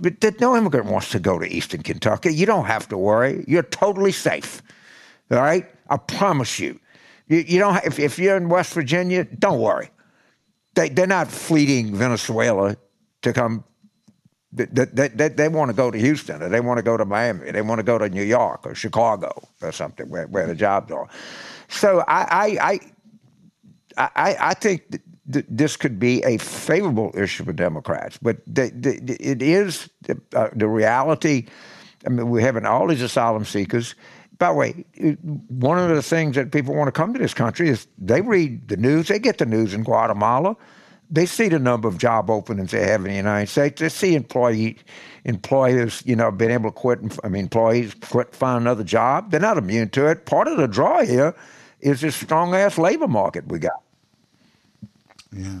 but no immigrant wants to go to Eastern Kentucky. You don't have to worry. You're totally safe. All right? I promise you. You, you don't, if, if you're in West Virginia, don't worry. They, they're not fleeing Venezuela to come they, they, they, they, want to go to Houston or they want to go to Miami. They want to go to New York or Chicago or something where, where the jobs are. So I, I, I, I, I think th- this could be a favorable issue for Democrats, but it is the, uh, the reality. I mean, we're having all these asylum seekers. by the way, one of the things that people want to come to this country is they read the news, they get the news in Guatemala. They see the number of job openings they have in the United States. They see employee employers, you know, being able to quit. I mean, employees quit, find another job. They're not immune to it. Part of the draw here is this strong ass labor market we got. Yeah,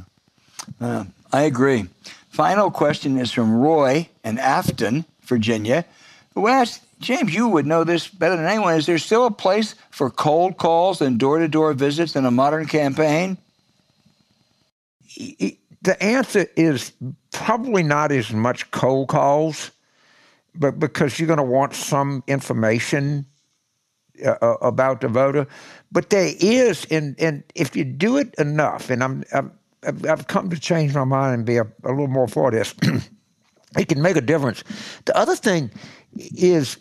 uh, I agree. Final question is from Roy in Afton, Virginia, who asked James, you would know this better than anyone. Is there still a place for cold calls and door to door visits in a modern campaign? The answer is probably not as much cold calls, but because you're going to want some information uh, uh, about the voter. But there is, and, and if you do it enough, and I'm, I'm I've come to change my mind and be a, a little more for this. it can make a difference. The other thing is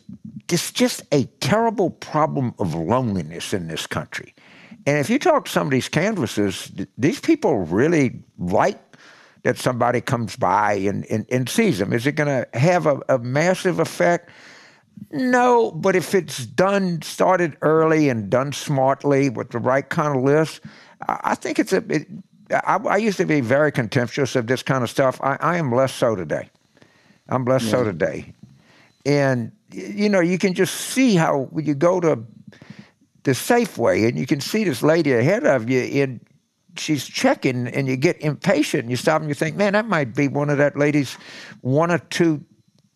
it's just a terrible problem of loneliness in this country. And if you talk to some of these canvassers, these people really like that somebody comes by and, and, and sees them. Is it going to have a, a, massive effect? No, but if it's done, started early and done smartly with the right kind of list, I think it's a. It, I, I, used to be very contemptuous of this kind of stuff. I, I am less so today. I'm less yeah. so today. And, you know, you can just see how when you go to the Safeway and you can see this lady ahead of you and she's checking and you get impatient and you stop and you think, man, that might be one of that lady's one or two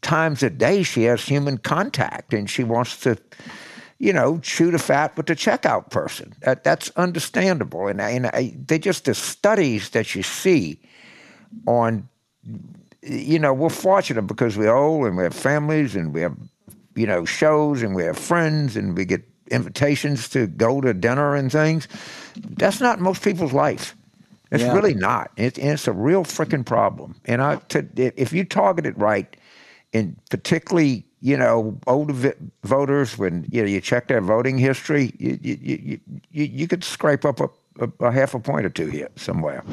times a day she has human contact and she wants to, you know, chew the fat with the checkout person. That, that's understandable. And, and I, they just the studies that you see on you know, we're fortunate because we're old and we have families and we have, you know, shows and we have friends and we get invitations to go to dinner and things. That's not most people's life. It's yeah. really not. It, it's a real freaking problem. And I, to, if you target it right, and particularly, you know, older voters, when you know you check their voting history, you you you, you, you could scrape up a, a, a half a point or two here somewhere.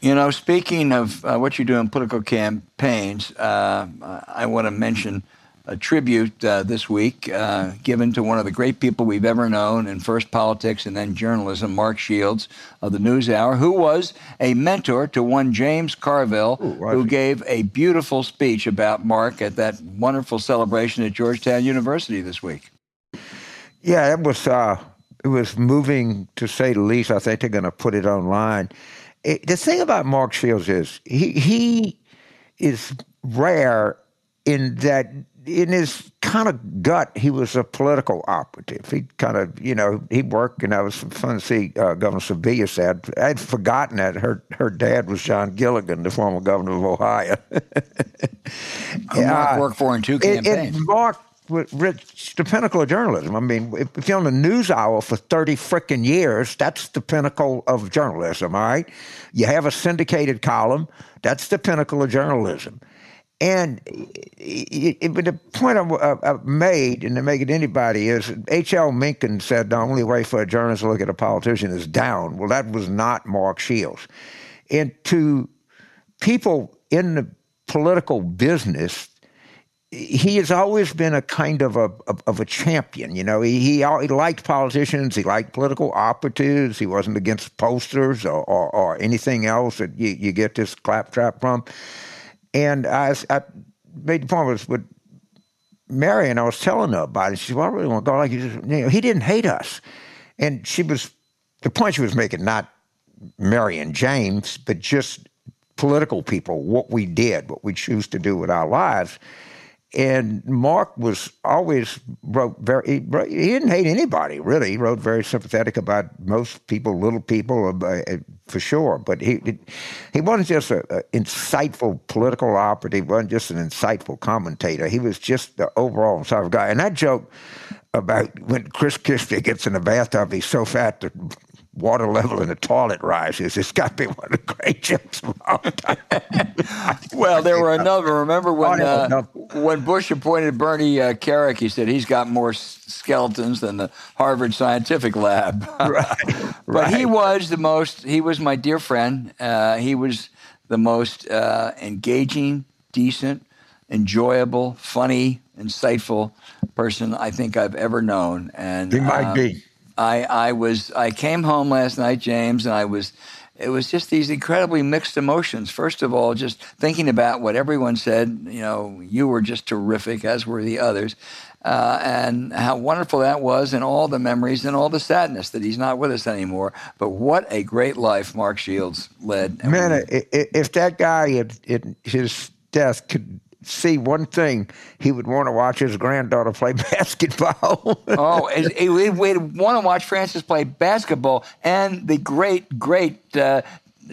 You know, speaking of uh, what you do in political campaigns, uh, I want to mention a tribute uh, this week uh, given to one of the great people we've ever known in first politics and then journalism, Mark Shields of the NewsHour, who was a mentor to one James Carville, Ooh, who gave a beautiful speech about Mark at that wonderful celebration at Georgetown University this week. Yeah, it was uh, it was moving to say the least. I think they're going to put it online it, the thing about Mark Shields is he he is rare in that in his kind of gut, he was a political operative. He kind of, you know, he worked, and I was fun to see uh, Governor Sebelius said, I'd forgotten that her her dad was John Gilligan, the former governor of Ohio. Mark worked for in two campaigns. It Mark Rich, the pinnacle of journalism. I mean, if you're on the news hour for 30 frickin' years, that's the pinnacle of journalism, all right? You have a syndicated column, that's the pinnacle of journalism. And it, it, the point uh, I've made, and to make it anybody, is H.L. Mencken said the only way for a journalist to look at a politician is down. Well, that was not Mark Shields. And to people in the political business, he has always been a kind of a of, a champion. You know, he, he, he liked politicians. He liked political operatives. He wasn't against posters or, or, or anything else that you, you get this claptrap from. And I, I made the point was with Mary, and I was telling her about it. She said, "Well, I really want to go like you." Just, you know, he didn't hate us, and she was the point she was making not Mary and James, but just political people, what we did, what we choose to do with our lives and Mark was always wrote very. He, he, didn't hate anybody really. He wrote very sympathetic about most people, little people, uh, uh for sure. But he he wasn't just an insightful political operative. He wasn't just an insightful commentator. He was just the overall sort of guy. And that joke about when Chris Christie gets in the bathtub, he's so fat that water level in the toilet rises. It's got to be one of the great jokes of all time. well, there were another. Remember when uh, when Bush appointed Bernie uh, Kerik, he said he's got more skeletons than the Harvard Scientific Lab. right. but right. he was the most. He was my dear friend. Uh, he was the most uh, engaging, decent, enjoyable, funny insightful person I think I've ever known. And He might um, be. I, I was I came home last night, James, and I was it was just these incredibly mixed emotions. First of all, just thinking about what everyone said. You know, you were just terrific, as were the others, uh, and how wonderful that was, and all the memories and all the sadness that he's not with us anymore. But what a great life Mark Shields led. Man, we- if that guy at his death could see one thing, he would want to watch his granddaughter play basketball. Oh, it, would want to watch Francis play basketball and the great, great uh,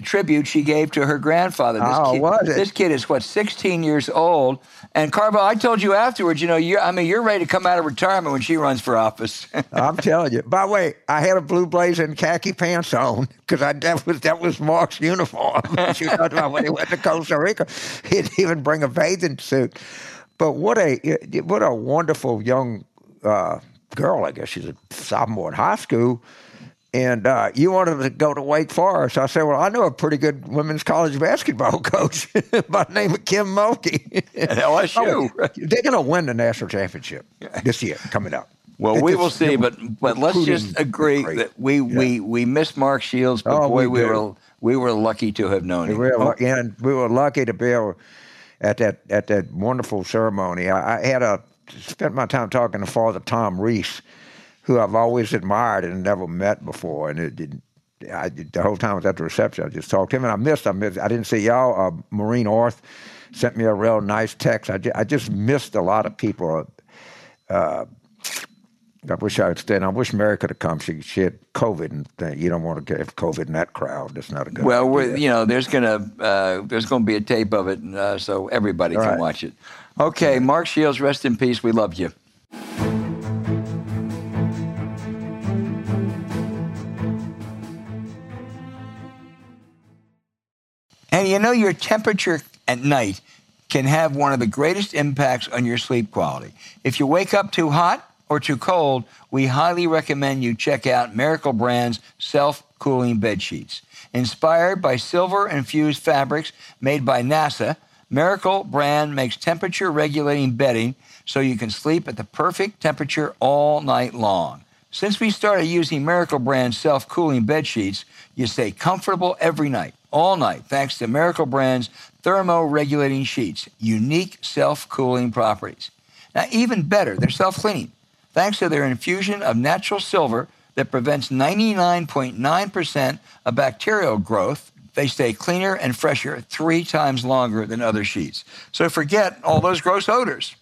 tribute she gave to her grandfather. This Oh, kid, was it? This kid is what 16 years old. And Carville, I told you afterwards. You know, you I mean, you're ready to come out of retirement when she runs for office. I'm telling you. By the way, I had a blue blazer and khaki pants on because I that was that was Mark's uniform. talking about when he went to Costa Rica, he didn't even bring a bathing suit. But what a what a wonderful young uh, girl. I guess she's a sophomore in high school. And uh, you wanted to go to Wake Forest. I said, Well, I know a pretty good women's college basketball coach by the name of Kim Mulkey. At LSU. They're going to win the national championship this year coming up. Well, we will see, but but let's just agree that we, we we miss Mark Shields, but Oh, boy, we we, were we were lucky to have known him. We were, Oh, lucky, and we were lucky to be able at that at that wonderful ceremony. I, I had a spent my time talking to Father Tom Reese, who I've always admired and never met before. And it, it, I, the whole time I was at the reception, I just talked to him, and I missed. I missed. I didn't see y'all. Uh, Maureen Orth sent me a real nice text. I, I just missed a lot of people. Uh, I wish I had stayed. I wish Mary could have come. She she had COVID, and uh, you don't want to have COVID in that crowd. That's not a good. Well, you know, there's gonna uh, there's gonna be a tape of it, uh, so everybody All can right. watch it. Okay, Mark Shields, rest in peace. We love you. And you know, your temperature at night can have one of the greatest impacts on your sleep quality. If you wake up too hot or too cold, we highly recommend you check out Miracle Brand's self cooling bed sheets. Inspired by silver infused fabrics made by NASA, Miracle Brand makes temperature regulating bedding so you can sleep at the perfect temperature all night long. Since we started using Miracle Brand self cooling bed sheets, you stay comfortable every night, all night, thanks to Miracle Brand's thermo regulating sheets, unique self cooling properties. Now, even better, they're self cleaning. Thanks to their infusion of natural silver that prevents 99.9% of bacterial growth, they stay cleaner and fresher three times longer than other sheets. So forget all those gross odors.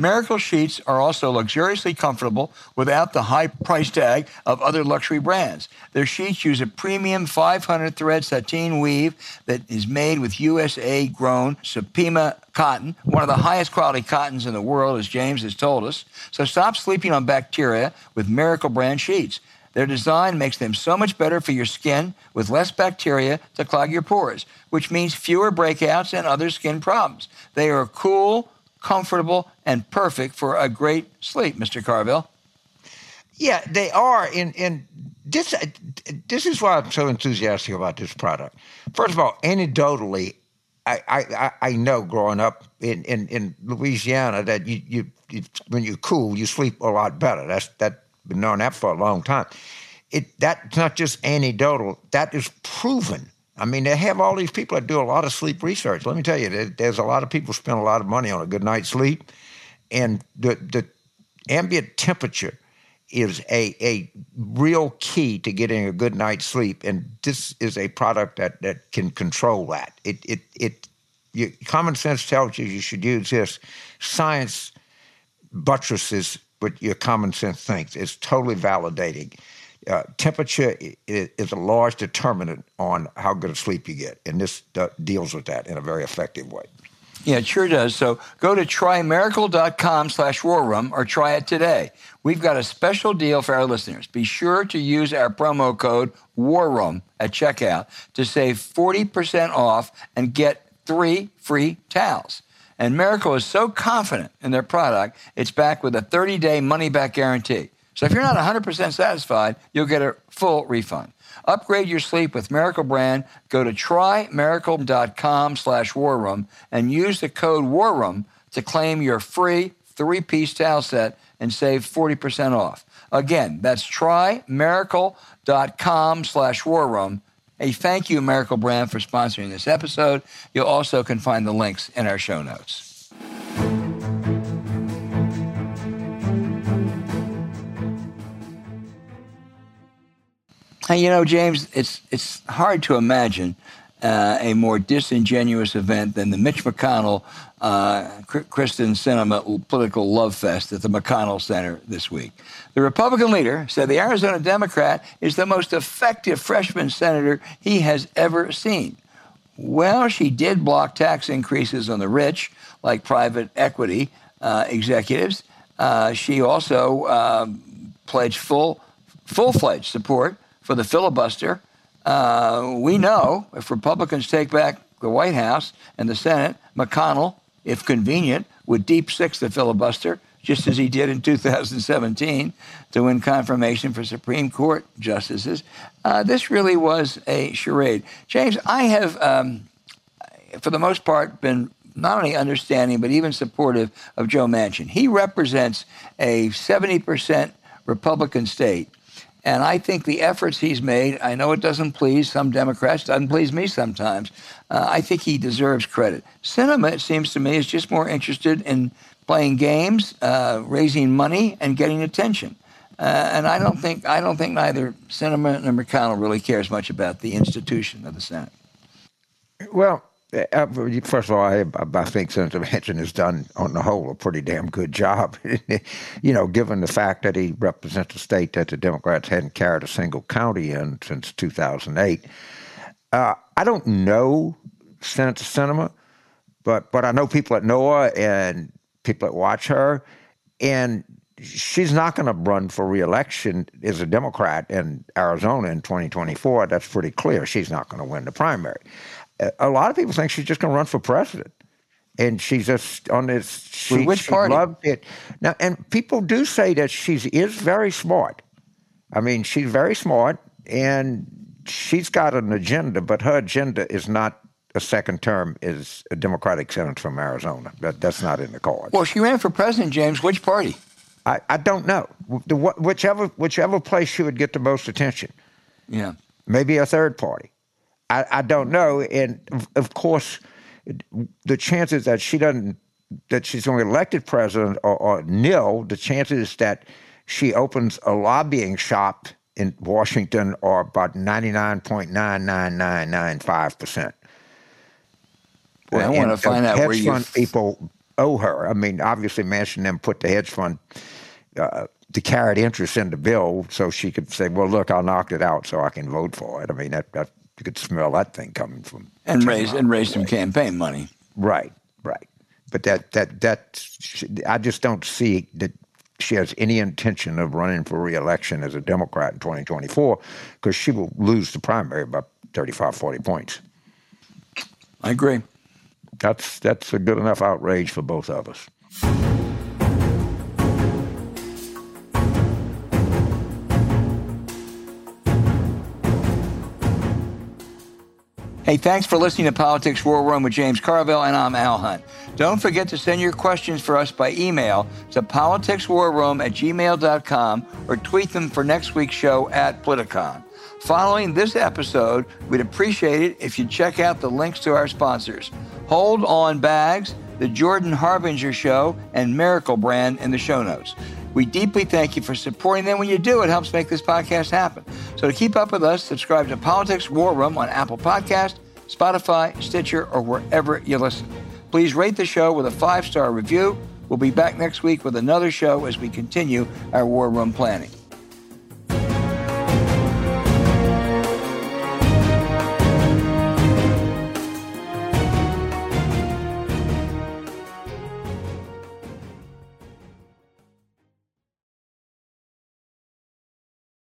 Miracle sheets are also luxuriously comfortable without the high price tag of other luxury brands. Their sheets use a premium 500 thread sateen weave that is made with USA grown Supima cotton, one of the highest quality cottons in the world, as James has told us. So stop sleeping on bacteria with Miracle brand sheets. Their design makes them so much better for your skin with less bacteria to clog your pores, which means fewer breakouts and other skin problems. They are cool, comfortable, and perfect for a great sleep, Mr. Carville. Yeah, they are. And and this this is why I'm so enthusiastic about this product. First of all, anecdotally, I I, I- know growing up in, in, in Louisiana that you, you, you when you're cool, you sleep a lot better. That's that been known that for a long time. It that's not just anecdotal. That is proven. I mean, they have all these people that do a lot of sleep research. Let me tell you, there's a lot of people spend a lot of money on a good night's sleep, and the the ambient temperature is a, a real key to getting a good night's sleep. And this is a product that, that can control that. It, it, it, common sense tells you you should use this. Science buttresses what your common sense thinks. It's totally validating. Uh, temperature is a large determinant on how good a sleep you get, and this uh, deals with that in a very effective way. Yeah, it sure does. So go to trymiracle.com slash war or try it today. We've got a special deal for our listeners. Be sure to use our promo code war room at checkout to save 40% off and get three free towels. And Miracle is so confident in their product, it's back with a 30 day money back guarantee. So if you're not 100% satisfied, you'll get a full refund. Upgrade your sleep with Miracle Brand. Go to trymiracle.com slash war room and use the code war room to claim your free three piece towel set and save 40% off. Again, that's trymiracle.com slash war room. A thank you, Miracle Brand, for sponsoring this episode. You also can find the links in our show notes. And you know, James, it's it's hard to imagine uh, a more disingenuous event than the Mitch McConnell uh, Kyrsten Sinema political love fest at the McConnell Center this week. The Republican leader said the Arizona Democrat is the most effective freshman senator he has ever seen. Well, she did block tax increases on the rich, like private equity uh, executives. Uh, she also um, pledged full, full-fledged support for the filibuster. Uh, we know if Republicans take back the White House and the Senate, McConnell, if convenient, would deep six the filibuster, just as he did in 2017 to win confirmation for Supreme Court justices. Uh, this really was a charade. James, I have, um, for the most part, been not only understanding but even supportive of Joe Manchin. He represents a 70% Republican state and I think the efforts he's made, I know it doesn't please some Democrats, doesn't please me sometimes. Uh, I think he deserves credit. Sinema, it seems to me, is just more interested in playing games, uh, raising money, and getting attention. Uh, and I don't think I don't think neither Sinema nor McConnell really cares much about the institution of the Senate. Well, first of all, I, I, think Senator Manchin has done, on the whole, a pretty damn good job. you know, given the fact that he represents a state that the Democrats hadn't carried a single county in since 2008. Uh, I don't know Senator Sinema, but but I know people that know her and people that watch her, and she's not going to run for reelection as a Democrat in Arizona in 2024. That's pretty clear. She's not going to win the primary a lot of people think she's just going to run for president. And she's just on this. She, which she party? Loved it. Now, and people do say that she is very smart. I mean, she's very smart, and she's got an agenda, but her agenda is not a second term as a Democratic senator from Arizona. That, that's not in the cards. Well, she ran for president, James. Which party? I, I don't know. The, whichever whichever place she would get the most attention. Yeah. Maybe a third party. I, I don't know. And of course, the chances that she doesn't that she's going to be elected president are, are nil. The chances that she opens a lobbying shop in Washington are about ninety nine point nine nine nine nine five percent. Well, I want to find out hedge where fund you people owe her. I mean, obviously, Manchin them put the hedge fund uh, to carry interest in the bill, so she could say, "Well, look, I knocked it out, so I can vote for it." I mean, that, that you could smell that thing coming from and raise and raise some campaign money. Right, right. But that that that I just don't see that she has any intention of running for reelection as a Democrat in 2024 because she will lose the primary by 35, 40 points. I agree. That's that's a good enough outrage for both of us. Hey, thanks for listening to Politics War Room with James Carville, and I'm Al Hunt. Don't forget to send your questions for us by email to politicswarroom at gmail.com or tweet them for next week's show at Politicon. Following this episode, we'd appreciate it if you check out the links to our sponsors Hold On Bags, The Jordan Harbinger Show, and Miracle Brand in the show notes. We deeply thank you for supporting them. When you do, it helps make this podcast happen. So to keep up with us, subscribe to Politics War Room on Apple Podcast, Spotify, Stitcher, or wherever you listen. Please rate the show with a five-star review. We'll be back next week with another show as we continue our War Room planning.